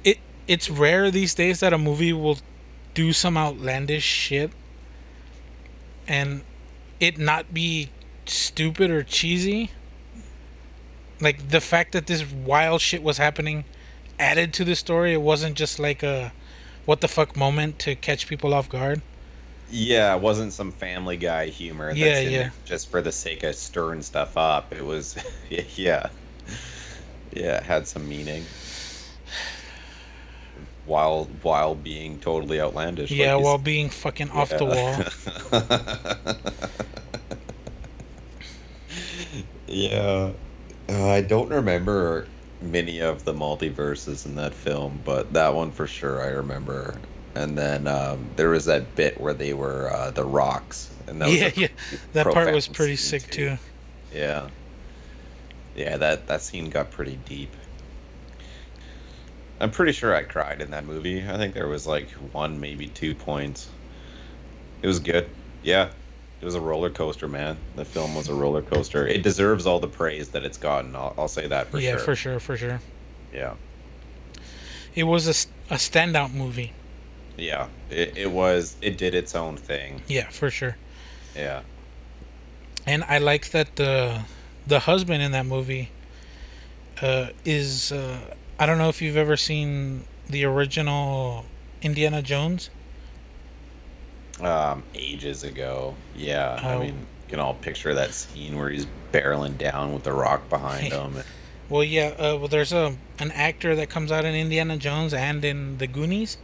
it it's rare these days that a movie will do some outlandish shit, and it not be stupid or cheesy. Like the fact that this wild shit was happening added to the story. It wasn't just like a what the fuck moment to catch people off guard. Yeah, it wasn't some Family Guy humor. That's Yeah, yeah. just for the sake of stirring stuff up. It was, yeah, yeah, it had some meaning. While while being totally outlandish. yeah, you while being fucking off the wall. yeah, uh, I don't remember many of the multiverses in that film, but that one for sure I remember. And then um, there was that bit where they were uh, the rocks, and that Yeah, yeah. That part was pretty sick too. Yeah. Yeah, that that scene got pretty deep. I'm pretty sure I cried in that movie. I think there was like one, maybe two points. It was good. Yeah. It was a roller coaster, man. The film was a roller coaster. It deserves all the praise that it's gotten. I'll, I'll say that for yeah, sure. Yeah, for sure, for sure. Yeah. It was a, a standout movie. Yeah. It, it was, it did its own thing. Yeah, for sure. Yeah. And I like that the the husband in that movie uh, is uh, I don't know if you've ever seen the original Indiana Jones. Um, ages ago. Yeah. I Oh. mean, you can all picture that scene where he's barreling down with the rock behind him. Well, yeah. Uh, well, there's a an actor that comes out in Indiana Jones and in the Goonies.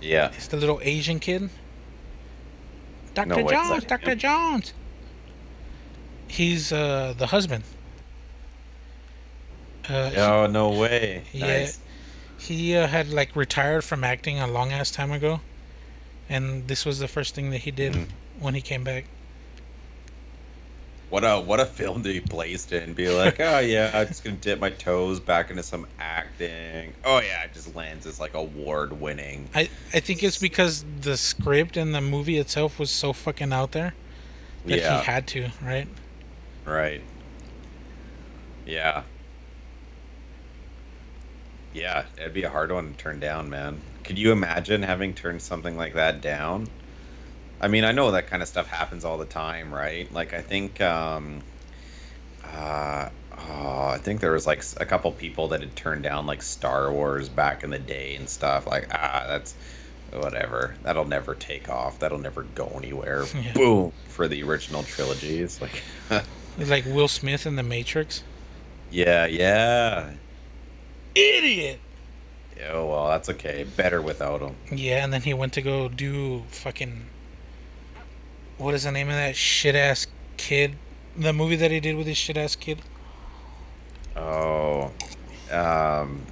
Yeah. It's the little Asian kid. Doctor No Jones, Doctor? Jones. He's uh, the husband. Uh, he- Oh no way! Yeah. Nice. He uh, had like retired from acting a long ass time ago, and this was the first thing that he did Mhm. when he came back. What a what a film to be placed in. Be like, oh yeah, I'm just gonna dip my toes back into some acting. Oh yeah, it just lands as like award winning. I I think it's because the script and the movie itself was so fucking out there that Yeah. he had to, right? Right. Yeah. Yeah, it'd be a hard one to turn down, man. Could you imagine having turned something like that down? I mean, I know that kind of stuff happens all the time, right? Like, I think, um, uh, oh, I think there was like a couple people that had turned down like Star Wars back in the day and stuff. Like, ah, that's whatever. That'll never take off. That'll never go anywhere. Yeah. Boom for the original trilogy. It's like, It's like Will Smith in The Matrix. yeah, yeah. Idiot. Yeah, oh, well, that's okay. Better without him. Yeah, and then he went to go do fucking. What is the name of that shit ass kid? The movie that he did with his shit ass kid. Oh, um,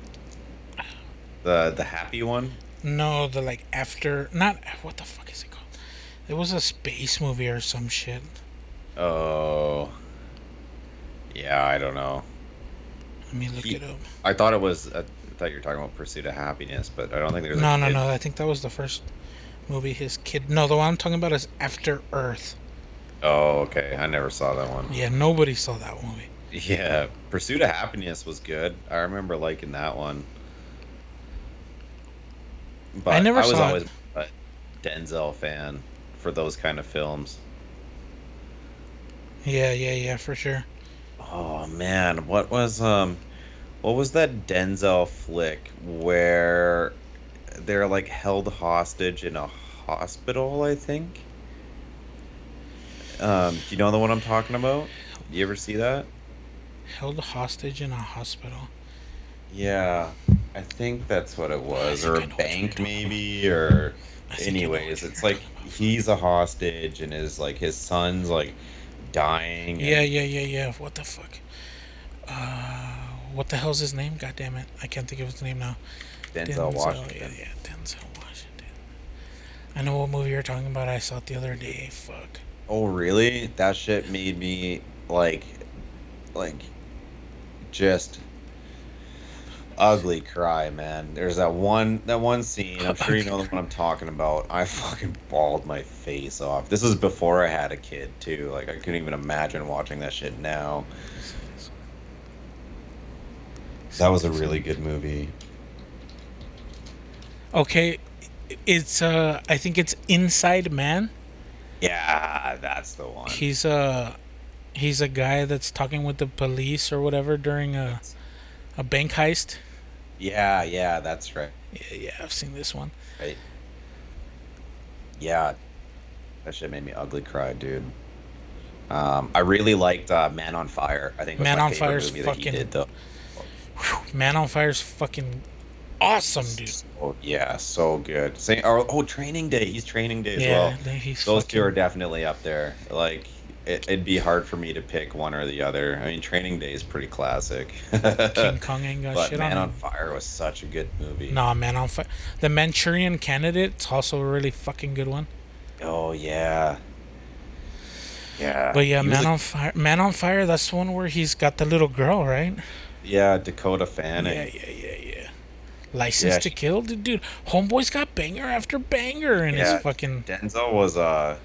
the the happy one. No, the like after not what the fuck is it called? It was a space movie or some shit. Oh, yeah, I don't know. Let me look He- it up. I thought it was. I thought you were talking about Pursuit of Happiness, but I don't think there's. No, no, kid. no. I think that was the first movie his kid. No, the one I'm talking about is After Earth. Oh, okay. I never saw that one. Yeah, nobody saw that movie. Yeah, Pursuit of Happiness was good. I remember liking that one. But I never was saw it. always a Denzel fan for those kind of films. Yeah, yeah, yeah, for sure. Oh man, what was um what was that Denzel flick where they're like held hostage in a hospital, I think? Um, do you know the one I'm talking about? You ever see that? Held hostage in a hospital. Yeah, I think that's what it was, or a know what you're bank maybe, or I think I know what anyways, it's like he's a hostage and his like his son's like dying. Yeah, yeah, yeah, yeah. What the fuck? Uh, what the hell's his name? God damn it, I can't think of his name now. Denzel Washington. Yeah, yeah, Denzel Washington. I know what movie you're talking about. I saw it the other day. Fuck. Oh really? That shit made me like like just ugly cry, man. There's that one that one scene, I'm sure you know the one I'm talking about. I fucking bawled my face off. This was before I had a kid too. Like I couldn't even imagine watching that shit now. That was a really good movie. Okay, it's uh, I think it's Inside Man. Yeah, that's the one. He's a he's a guy that's talking with the police or whatever during a a bank heist. Yeah, yeah, that's right. Yeah, yeah, I've seen this one. Right. Yeah, that shit made me ugly cry, dude. Um, I really liked uh, Man on Fire. I think was Man my on Fire Fire's movie that he fucking- did, though. Whew, Man on Fire's fucking awesome, dude. Oh yeah, so good. Same. Oh, oh, Training Day. He's Training Day as Yeah, well. he's Those two are definitely up there. Like, it, it'd be hard for me to pick one or the other. I mean, Training Day is pretty classic. King Kong ain't got but shit Man on on. Fire was such a good movie. Nah, Man on Fire. The Manchurian Candidate Candidate's also a really fucking good one. Oh yeah. Yeah. But yeah, Man a- on Fire. Man on Fire. That's the one where he's got the little girl, right? Yeah, Dakota Fanning. Yeah, yeah, yeah, yeah. License Yeah, to Kill, dude, dude. Homeboy's got banger after banger in Yeah. his fucking. Denzel was uh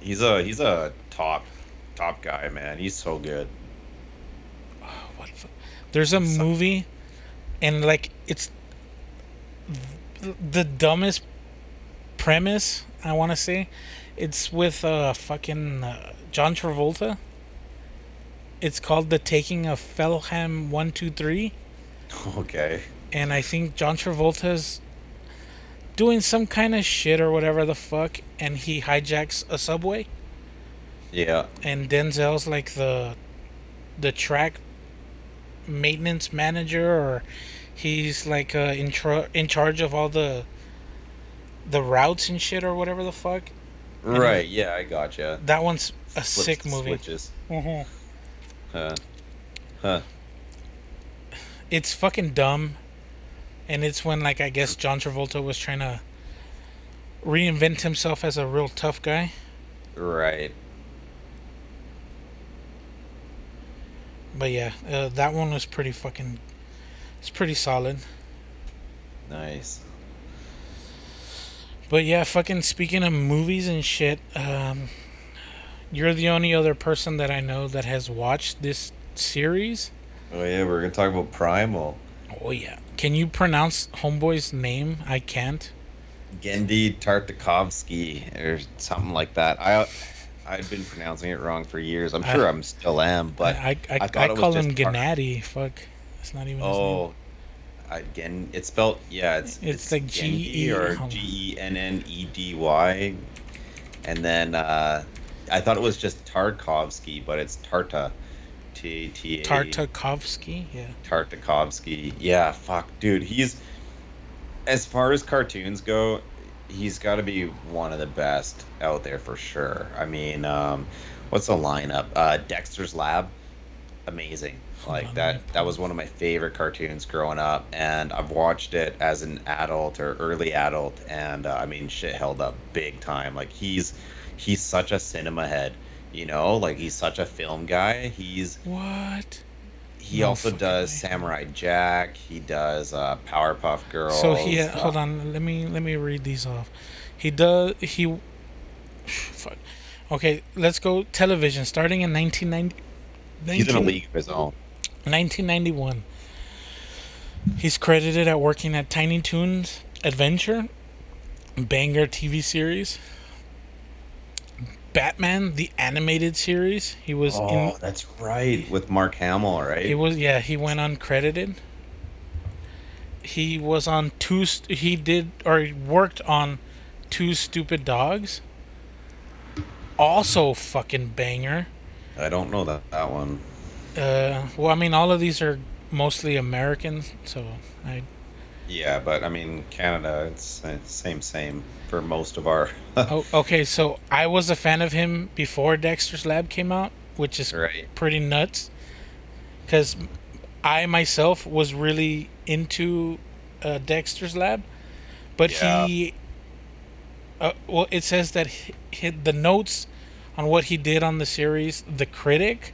he's a he's a top top guy, man. He's so good. What the fu- There's a Some- movie, and like it's the dumbest premise. I want to say, it's with uh fucking uh, John Travolta. It's called The Taking of Two Three, Okay. and I think John Travolta's doing some kind of shit or whatever the fuck, and he hijacks a subway. Yeah. and Denzel's like the the track maintenance manager or he's like uh, in tr- in charge of all the the routes and shit or whatever the fuck. Right, yeah, I gotcha. That one's a Flips sick movie. Switches. Mhm. Huh. Huh. It's fucking dumb, and it's when like I guess John Travolta was trying to reinvent himself as a real tough guy. Right. But yeah, uh, that one was pretty fucking. It's pretty solid. Nice. But yeah, fucking speaking of movies and shit, um, you're the only other person that I know that has watched this series. Oh yeah, we're gonna talk about Primal. Oh yeah. Can you pronounce Homeboy's name? I can't. Genndy Tartakovsky or something like that. I I'd been pronouncing it wrong for years. I'm sure I'm still am, but I I, I, I call him Gennady. Fuck. It's not even. Oh, again, it's spelled yeah. It's It's like Gendy G-E- or. G E N N E D Y, and then uh, I thought it was just Tarkovsky, but it's Tarta, T T A Tartakovsky? Yeah. Tartakovsky. Yeah, fuck, dude. He's as far as cartoons go, he's got to be one of the best out there for sure. I mean, um, what's the lineup? Uh, Dexter's Lab, amazing. Like on, let me that. That was one of my favorite cartoons growing up, and I've watched it as an adult or early adult, and uh, I mean, shit held up big time. Like he's he's such a cinema head. You know, like he's such a film guy. He's What? he No also does way. Samurai Jack. He does uh, Powerpuff Girls. So he uh, hold on, let me let me read these off. He does he fuck. Okay, let's go television starting in 1990 He's in a league of his own. 1991. He's credited at working at Tiny Toons Adventure, Banger TV series, Batman the animated series. He was Oh, in that's right, with Mark Hamill, right? He was yeah, he went uncredited. He was on two he did or he worked on two stupid dogs. Also fucking banger. I don't know that that one. Uh well I mean all of these are mostly American, so I Yeah, but I mean Canada, it's, it's same same for most of our. Oh, okay, so I was a fan of him before Dexter's Lab came out, which is right. pretty nuts. Because I myself was really into uh, Dexter's Lab, but Yeah. he. Uh, well, it says that he, he, the notes on what he did on the series, The Critic.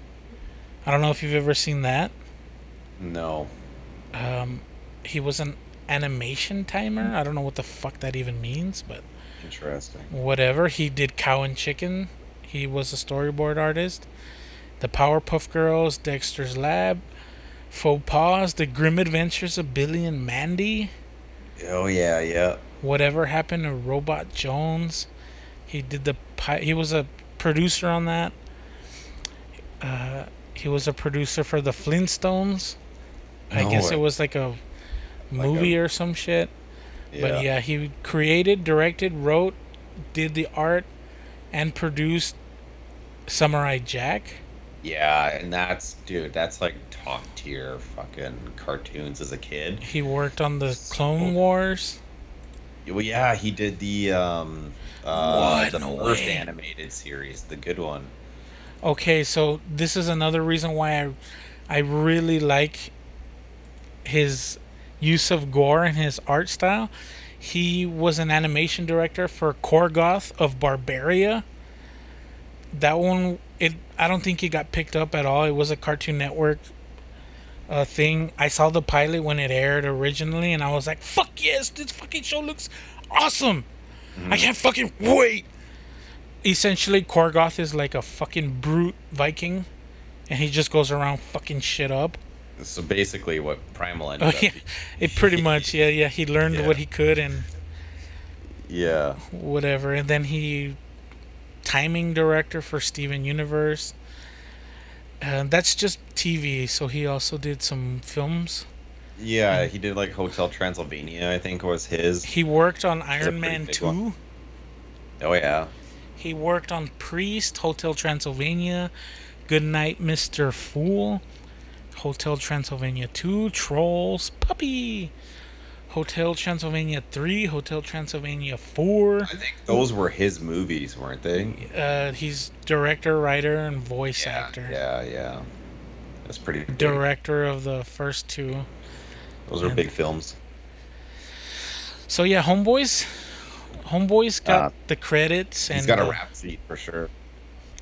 I don't know if you've ever seen that. No. Um, he was an animation timer. I don't know what the fuck that even means, but Interesting. whatever. He did Cow and Chicken. He was a storyboard artist. The Powerpuff Girls, Dexter's Lab, Faux Pas, The Grim Adventures of Billy and Mandy. Oh yeah, yeah. Whatever happened to Robot Jones, He did the pi- he was a producer on that. Uh, he was a producer for the Flintstones. I No guess way. it was like a movie or some shit. But yeah, he created, directed, wrote, did the art, and produced Samurai Jack. Yeah, and that's dude, that's like top tier fucking cartoons as a kid. He worked on the So- Clone Wars. Well, yeah, he did the um uh What? the No first way. animated series, the good one. Okay, so this is another reason why I, I really like his use of gore and his art style. He was an animation director for Korgoth of Barbaria. That one, it I don't think it got picked up at all. It was a Cartoon Network uh, thing. I saw the pilot when it aired originally, and I was like, "Fuck yes, this fucking show looks awesome! I can't fucking wait." essentially Korgoth is like a fucking brute Viking, and he just goes around fucking shit up. So basically what Primal ended Oh yeah, being. it pretty much yeah yeah. He learned Yeah. what he could and Yeah. whatever, and then he timing director for Steven Universe. Uh, that's just TV. So he also did some films. Yeah, he did like Hotel Transylvania, I think was his. He worked on Iron Man two. one. Oh yeah. He worked on Priest, Hotel Transylvania, Goodnight, Mr. Foot, Hotel Transylvania 2, Trolls, Puppy, Hotel Transylvania 3, Hotel Transylvania 4. I think those were his movies, weren't they? Uh, he's director, writer, and voice Yeah, actor. yeah, yeah. That's pretty big. Director of the first two. Those are and- big films. So yeah, Homeboys. Homeboys got Uh, the credits and He's got a rap sheet for sure.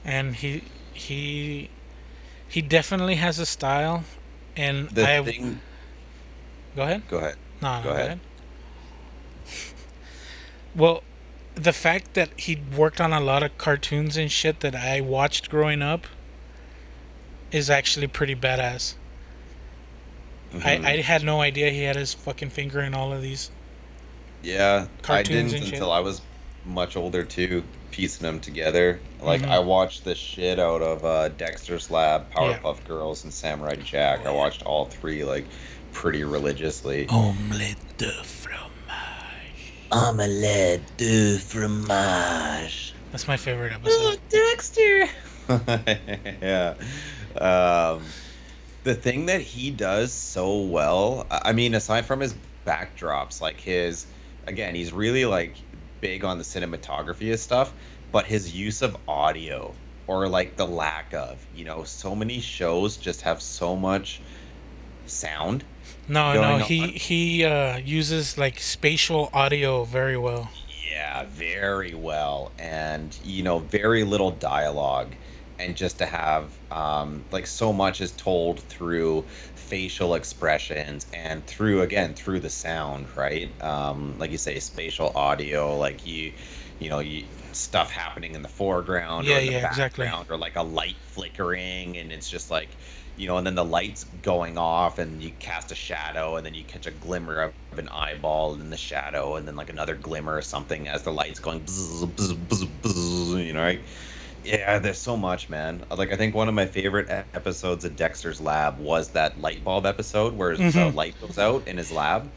and he he he definitely has a style and The I thing. go ahead. Go ahead. No, no, Go go ahead. ahead. Well, the fact that he worked on a lot of cartoons and shit that I watched growing up is actually pretty badass. Mhm. I, I had no idea he had his fucking finger in all of these. Yeah, I didn't until I was much older too, piecing them together. Like Mhm. I watched the shit out of uh, Dexter's Lab, Yeah. Powerpuff Girls, and Samurai Jack. I watched all three like pretty religiously. Omelette de fromage. Omelette de fromage. That's my favorite episode. Oh, Dexter. yeah. Um, the thing that he does so well, I mean, aside from his backdrops, like his, again, he's really like big on the cinematography of stuff, but his use of audio or like the lack of, you know, so many shows just have so much sound. No, no, he on. he uh, uses like spatial audio very well. Yeah, very well, and you know, very little dialogue, and just to have um, like so much is told through facial expressions and through again through the sound, right? Um, like you say, spatial audio, like you, you know, you stuff happening in the foreground Yeah, or in the yeah, exactly. or like a light flickering, and it's just like you know, and then the lights going off, and you cast a shadow, and then you catch a glimmer of an eyeball in the shadow, and then like another glimmer or something as the lights going, bzz, bzz, bzz, bzz, you know, right? Yeah, there's so much, man. Like I think one of my favorite episodes of Dexter's Lab was that light bulb episode where the Mhm. light goes out in his lab,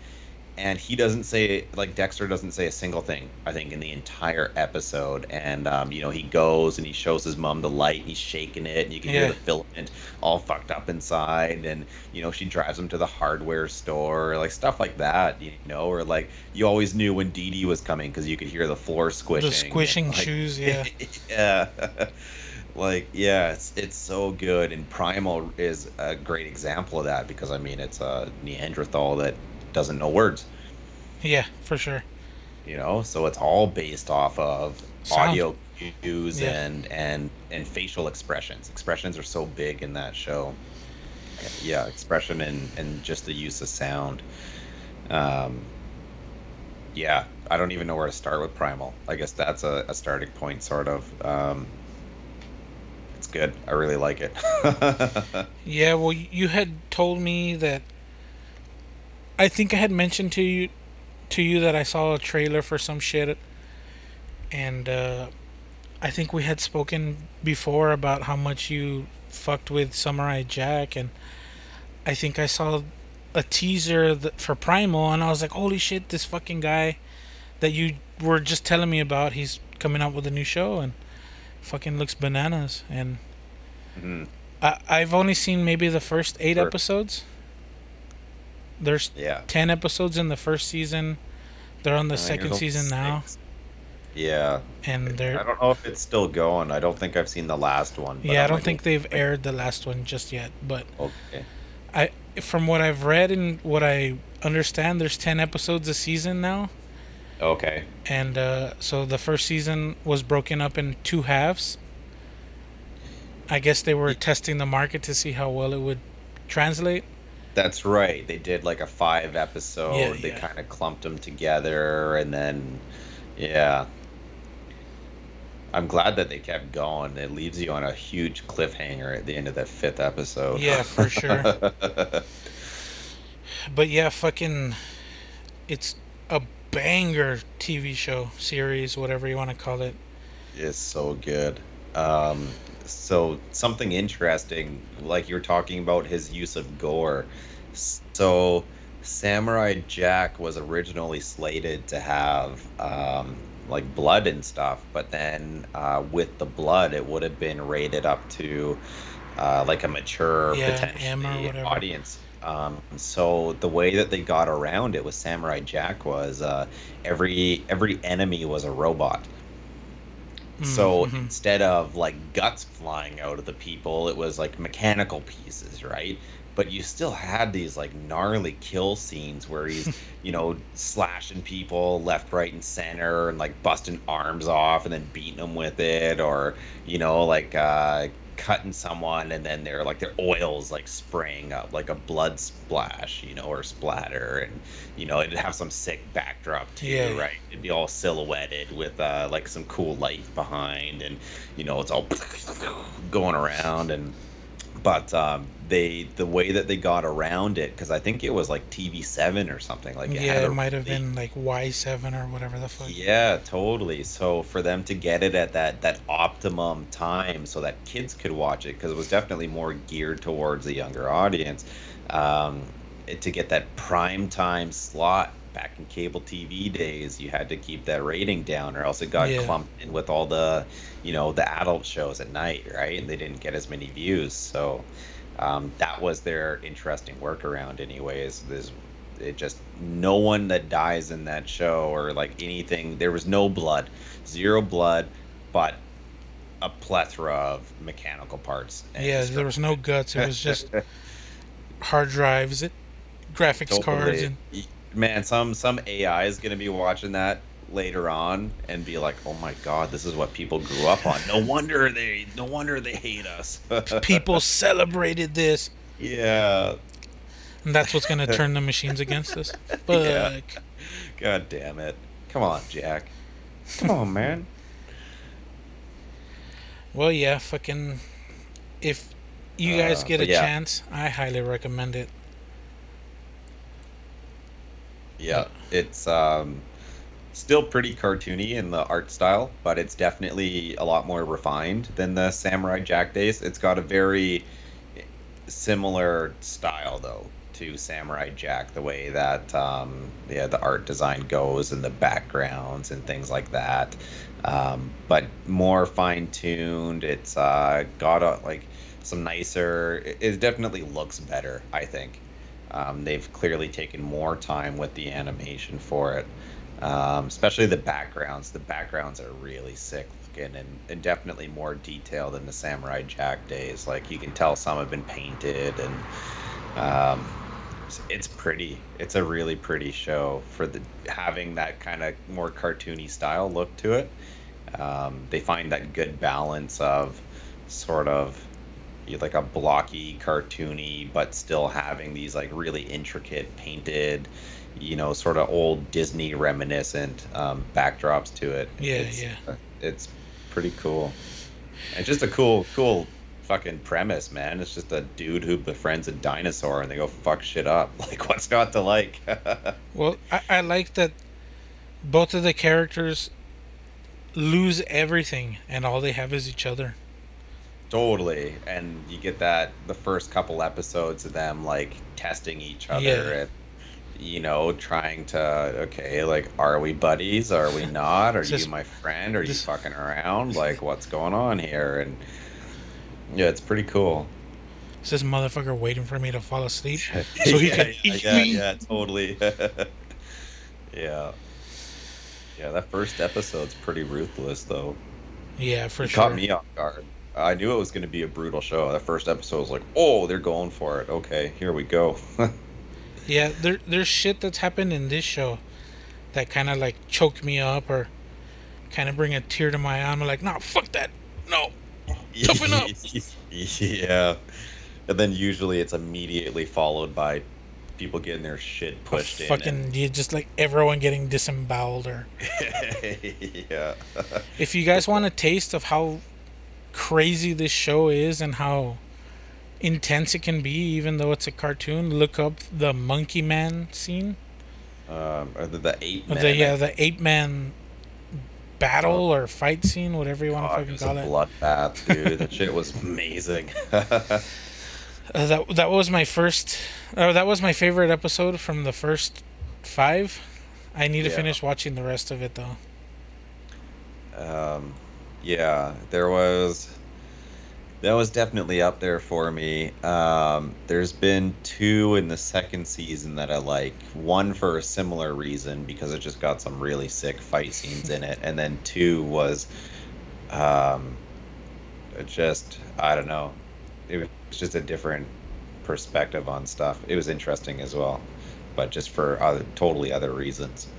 and he doesn't say like Dexter doesn't say a single thing. I think in the entire episode, and um, you know he goes and he shows his mom the light. He's shaking it, and you can Yeah. hear the filament all fucked up inside. And you know she drives him to the hardware store, like stuff like that. You know, or like you always knew when Dee Dee was coming because you could hear the floor squishing. The squishing and, like, shoes, yeah. yeah. like yeah, it's it's so good, and Primal is a great example of that because I mean it's a Neanderthal that doesn't know words, Yeah, for sure. you know, so it's all based off of Sound. audio cues Yeah. and and and facial expressions. Expressions are so big in that show. Yeah, expression and and just the use of sound. Um, yeah, I don't even know where to start with Primal. I guess that's a, a starting point, sort of. Um, it's good. I really like it. Yeah, well, you had told me that. I think I had mentioned to you, to you that I saw a trailer for some shit, and uh, I think we had spoken before about how much you fucked with Samurai Jack, and I think I saw a teaser th- for Primal, and I was like, "Holy shit! This fucking guy that you were just telling me about, he's coming out with a new show, and fucking looks bananas." And Mhm. I- I've only seen maybe the first eight Sure. episodes. There's Yeah. 10 episodes in the first season. They're on the I second season now. Yeah. and they're I don't know if it's still going. I don't think I've seen the last one. but yeah. I I'm don't like, think they've aired the last one just yet, but Okay. I from what I've read and what I understand, there's 10 episodes a season now, Okay. and uh, so the first season was broken up in two halves. I guess they were testing the market to see how well it would translate. That's right. They did like a five episode. Yeah, they yeah. kind of clumped them together, and then, yeah. I'm glad that they kept going. It leaves you on a huge cliffhanger at the end of that fifth episode. Yeah, for sure. But yeah, fucking, it's a banger TV show series, whatever you want to call it. it. is so good. Um, so something interesting, like you're talking about his use of gore. So Samurai Jack was originally slated to have um, like blood and stuff, but then uh, with the blood, it would have been rated up to uh, like a mature Yeah, potentially audience. Um, so the way that they got around it with Samurai Jack was uh, every every enemy was a robot. So Mhm. instead of like guts flying out of the people, it was like mechanical pieces, right? But you still had these like gnarly kill scenes where he's, you know, slashing people left, right, and center, and like busting arms off and then beating them with it, or you know, like uh, cutting someone and then they're like their oils like spraying up like a blood splash, you know, or splatter, and you know, it'd have some sick backdrop too, Yeah. right? It'd be all silhouetted with uh, like some cool light behind, and you know, it's all going around and. But um, they the way that they got around it because I think it was like TV seven or something like it yeah, it might have been like Y7 or whatever the fuck. yeah, totally. So for them to get it at that that optimum time, so that kids could watch it, because it was definitely more geared towards the younger audience, um, it, to get that prime time slot back in cable TV days, you had to keep that rating down, or else it got Yeah. clumped in with all the, you know, the adult shows at night, right? And they didn't get as many views. So um, that was their interesting workaround, anyways. This it just no one that dies in that show or like anything there was no blood zero blood but a plethora of mechanical parts Yeah, there was no guts. It was just hard drives, it, graphics cards, and man some some ai is going to be watching that later on and be like oh my god this is what people grew up on no wonder they no wonder they hate us people celebrated this. yeah And that's what's gonna turn the machines against us. Fuck. Yeah. god damn it come on jack come on man Well, yeah, fucking. If you guys Uh, get a yeah. chance, I highly recommend it. Yeah, it's um, still pretty cartoony in the art style, but it's definitely a lot more refined than the Samurai Jack days. It's got a very similar style though to Samurai Jack, the way that um, yeah the art design goes and the backgrounds and things like that. Um, but more fine tuned. It's uh, got a like some nicer. It, it definitely looks better. I think. Um, they've clearly taken more time with the animation for it, um, especially the backgrounds. The backgrounds are really sick looking and, and definitely more detailed than the Samurai Jack days. Like you can tell some have been painted and um, it's- pretty. It's a really pretty show for the having that kind of more cartoony style look to it. Um, they find that good balance of sort of like a blocky, cartoony, but still having these like really intricate, painted, you know, sort of old Disney reminiscent um, backdrops to it. Yeah, it's, yeah. uh, It's pretty cool. And just a cool, cool fucking premise, man. It's just a dude who befriends a dinosaur and they go fuck shit up. Like, what's not to like? Well, I, I like that both of the characters lose everything and all they have is each other. Totally, and you get that the first couple episodes of them like testing each other Yeah. and you know trying to okay like are we buddies are we not are Just- you my friend are you fucking around like what's going on here and yeah it's pretty cool It's this motherfucker waiting for me to fall asleep so he yeah, can yeah, eat yeah, me. yeah totally yeah yeah that first episode's pretty ruthless though Yeah, for it sure. caught me off guard. I knew it was going to be a brutal show. The first episode was like, oh, they're going for it. Okay, here we go. Yeah, there there's shit that's happened in this show that kind of like choke me up or kind of bring a tear to my eye. I'm like, nah, fuck that. No. Toughen up. yeah. And then usually it's immediately followed by people getting their shit pushed in. fucking you just like everyone getting disemboweled or yeah. if you guys want a taste of how crazy this show is and how intense it can be even though it's a cartoon look up the monkey man scene um, or the, the eight Or men. the yeah the ape man battle or fight scene whatever you want to it fucking call it bloodbath, dude. that shit was amazing. Uh, that that was my first. Uh, that was my favorite episode from the first five. I need to Yeah. finish watching the rest of it though. um, yeah, there was that was definitely up there for me. Um, there's been two in the second season that I like. One for a similar reason because it just got some really sick fight scenes in it, and then two was um, just I don't know. It was just a different perspective on stuff. It was interesting as well, but just for other, totally other reasons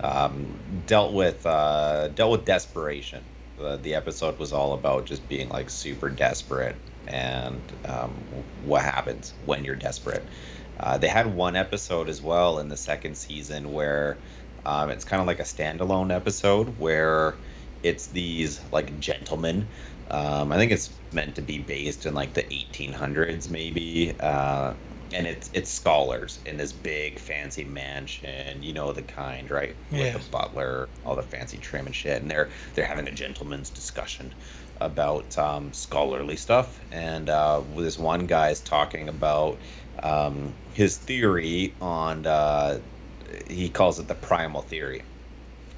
um, dealt with uh, dealt with desperation. The, the episode was all about just being like super desperate and um, what happens when you're desperate. Uh, they had one episode as well in the second season where um, it's kind of like a standalone episode where it's these like gentlemen. Um, I think it's meant to be based in like the 1800s, maybe. Uh, and it's it's scholars in this big fancy mansion, you know the kind, right? With Yeah. the butler, all the fancy trim and shit, and they're they're having a gentleman's discussion about um, scholarly stuff, and uh, this one guy is talking about um, his theory on uh, he calls it the primal theory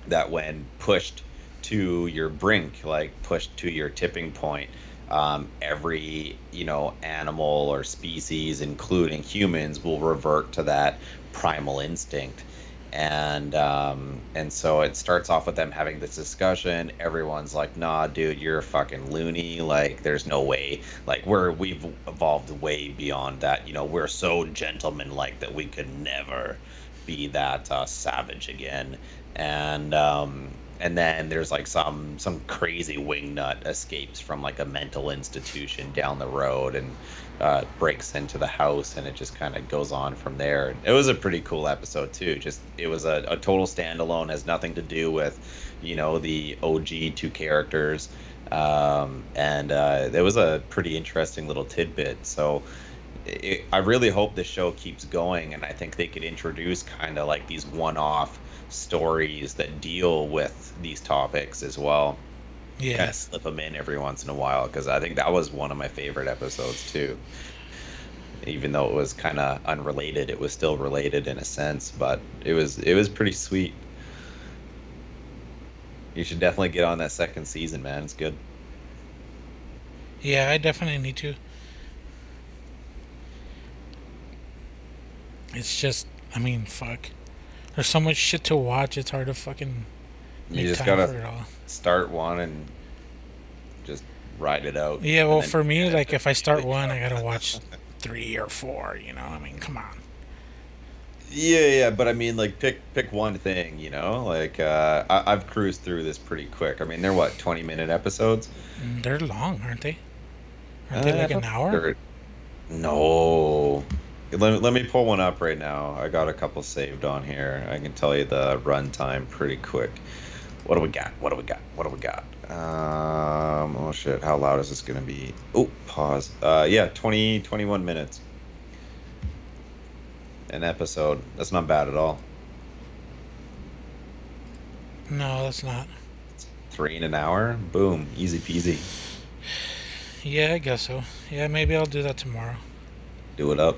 that when pushed to your brink, like pushed to your tipping point, um, every you know animal or species, including humans, will revert to that primal instinct. And um, and so it starts off with them having this discussion. Everyone's like, "Nah, dude, you're a fucking loony. Like, there's no way. Like, we're we've evolved way beyond that. You know, we're so gentlemanlike that we could never be that uh, savage again." And um, and then there's like some some crazy wingnut escapes from like a mental institution down the road and uh, breaks into the house and it just kind of goes on from there. It was a pretty cool episode too. Just it was a, a total standalone has nothing to do with you know the og two characters. Um, and uh, it was a pretty interesting little tidbit. So it, i really hope the show keeps going and i think they could introduce kind of like these one-off stories that deal with these topics as well. Kind Yeah, of slip them in every once in a while because I think that was one of my favorite episodes too. Even though it was kind of unrelated, it was still related in a sense, but it was it was pretty sweet. You should definitely get on that second season, man. It's good. yeah, I definitely need to. It's just, I mean, fuck. There's so much shit to watch. It's hard to fucking You make just time gotta for it all. start one and just ride it out. Yeah, well, for me, like if I start one, I gotta watch three or four. You know, I mean, come on. Yeah, yeah, but I mean, like, pick pick one thing, you know. Like, uh, I, I've cruised through this pretty quick. I mean, they're what twenty minute episodes. Mm, They're long, aren't they? Aren't they Uh, like an hour? No. Let, me- let me pull one up right now. I got a couple saved on here. I can tell you the runtime pretty quick. What do we got? What do we got? What do we got? Um, oh shit, how loud is this gonna be? Oh, pause. Uh, yeah, 20, 21 minutes. An episode. That's not bad at all. No, that's not. Three in an hour. Boom, easy peasy. Yeah, I guess so. Yeah, maybe I'll do that tomorrow. Do it up.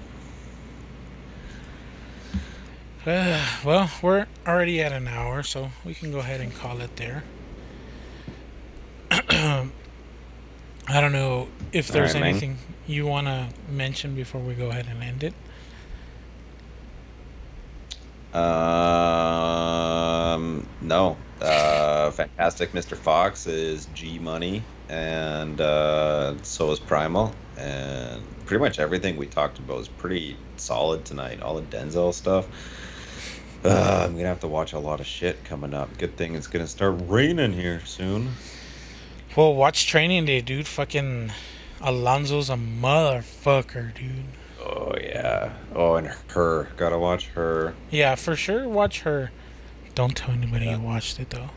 Uh, well, we're already at an hour, so we can go ahead and call it there. I don't know if there's Alright, man. anything you want to mention before we go ahead and end it. Um, no. Uh, Fantastic Mr. Fox is G Money, and uh, so is Primal, and pretty much everything we talked about is pretty solid tonight. All the Denzel stuff. Uh, I'm gonna have to watch a lot of shit coming up. Good thing it's gonna start raining here soon. Well, watch Training Day, dude. Fucking Alonzo's a motherfucker, dude. Oh yeah. Oh, and her. Gotta watch her. Yeah, for sure. Watch her. Don't tell anybody Yeah. you watched it though.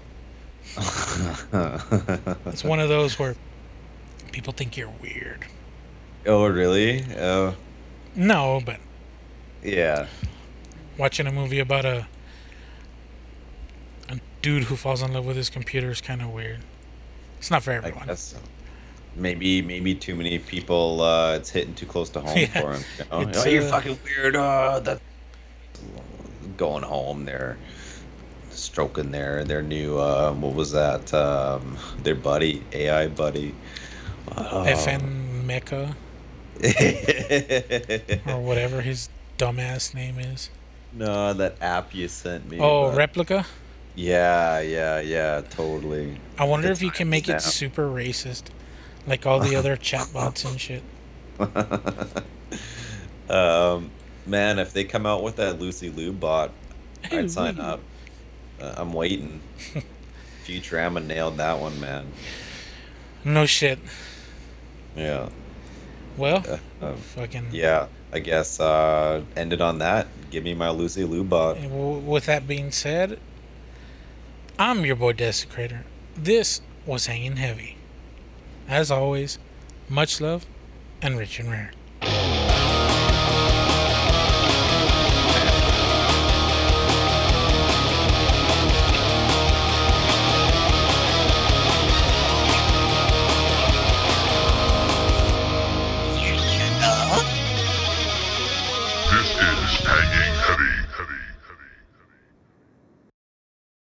It's one of those where people think you're weird. oh really? Oh No, but yeah. Watching a movie about a a dude who falls in love with his computer is kind of weird. It's not for everyone. so. Maybe maybe too many people. Uh, it's hitting too close to home Yeah. for him. You know? Oh, you're uh, fucking weird. Oh, that going home. They're stroking their their new. Uh, what was that? Um, their buddy, AI buddy. Oh. FN Meka or whatever his dumbass name is. No, that app you sent me. Oh, but- Replika. Yeah, yeah, yeah. Totally. I wonder if you can make now. it super racist, like all the other chatbots and shit. um, man, if they come out with that Lucy Liu bot, I'd sign up. Uh, I'm waiting. Futurama nailed that one, man. No shit. Yeah. Well, Uh, um, fucking. yeah. I guess uh, ended on that. Give me my Lucy Liu bot. With that being said, I'm your boy Desecrator. This was Hanging Heavy. As always, much love and rich and rare.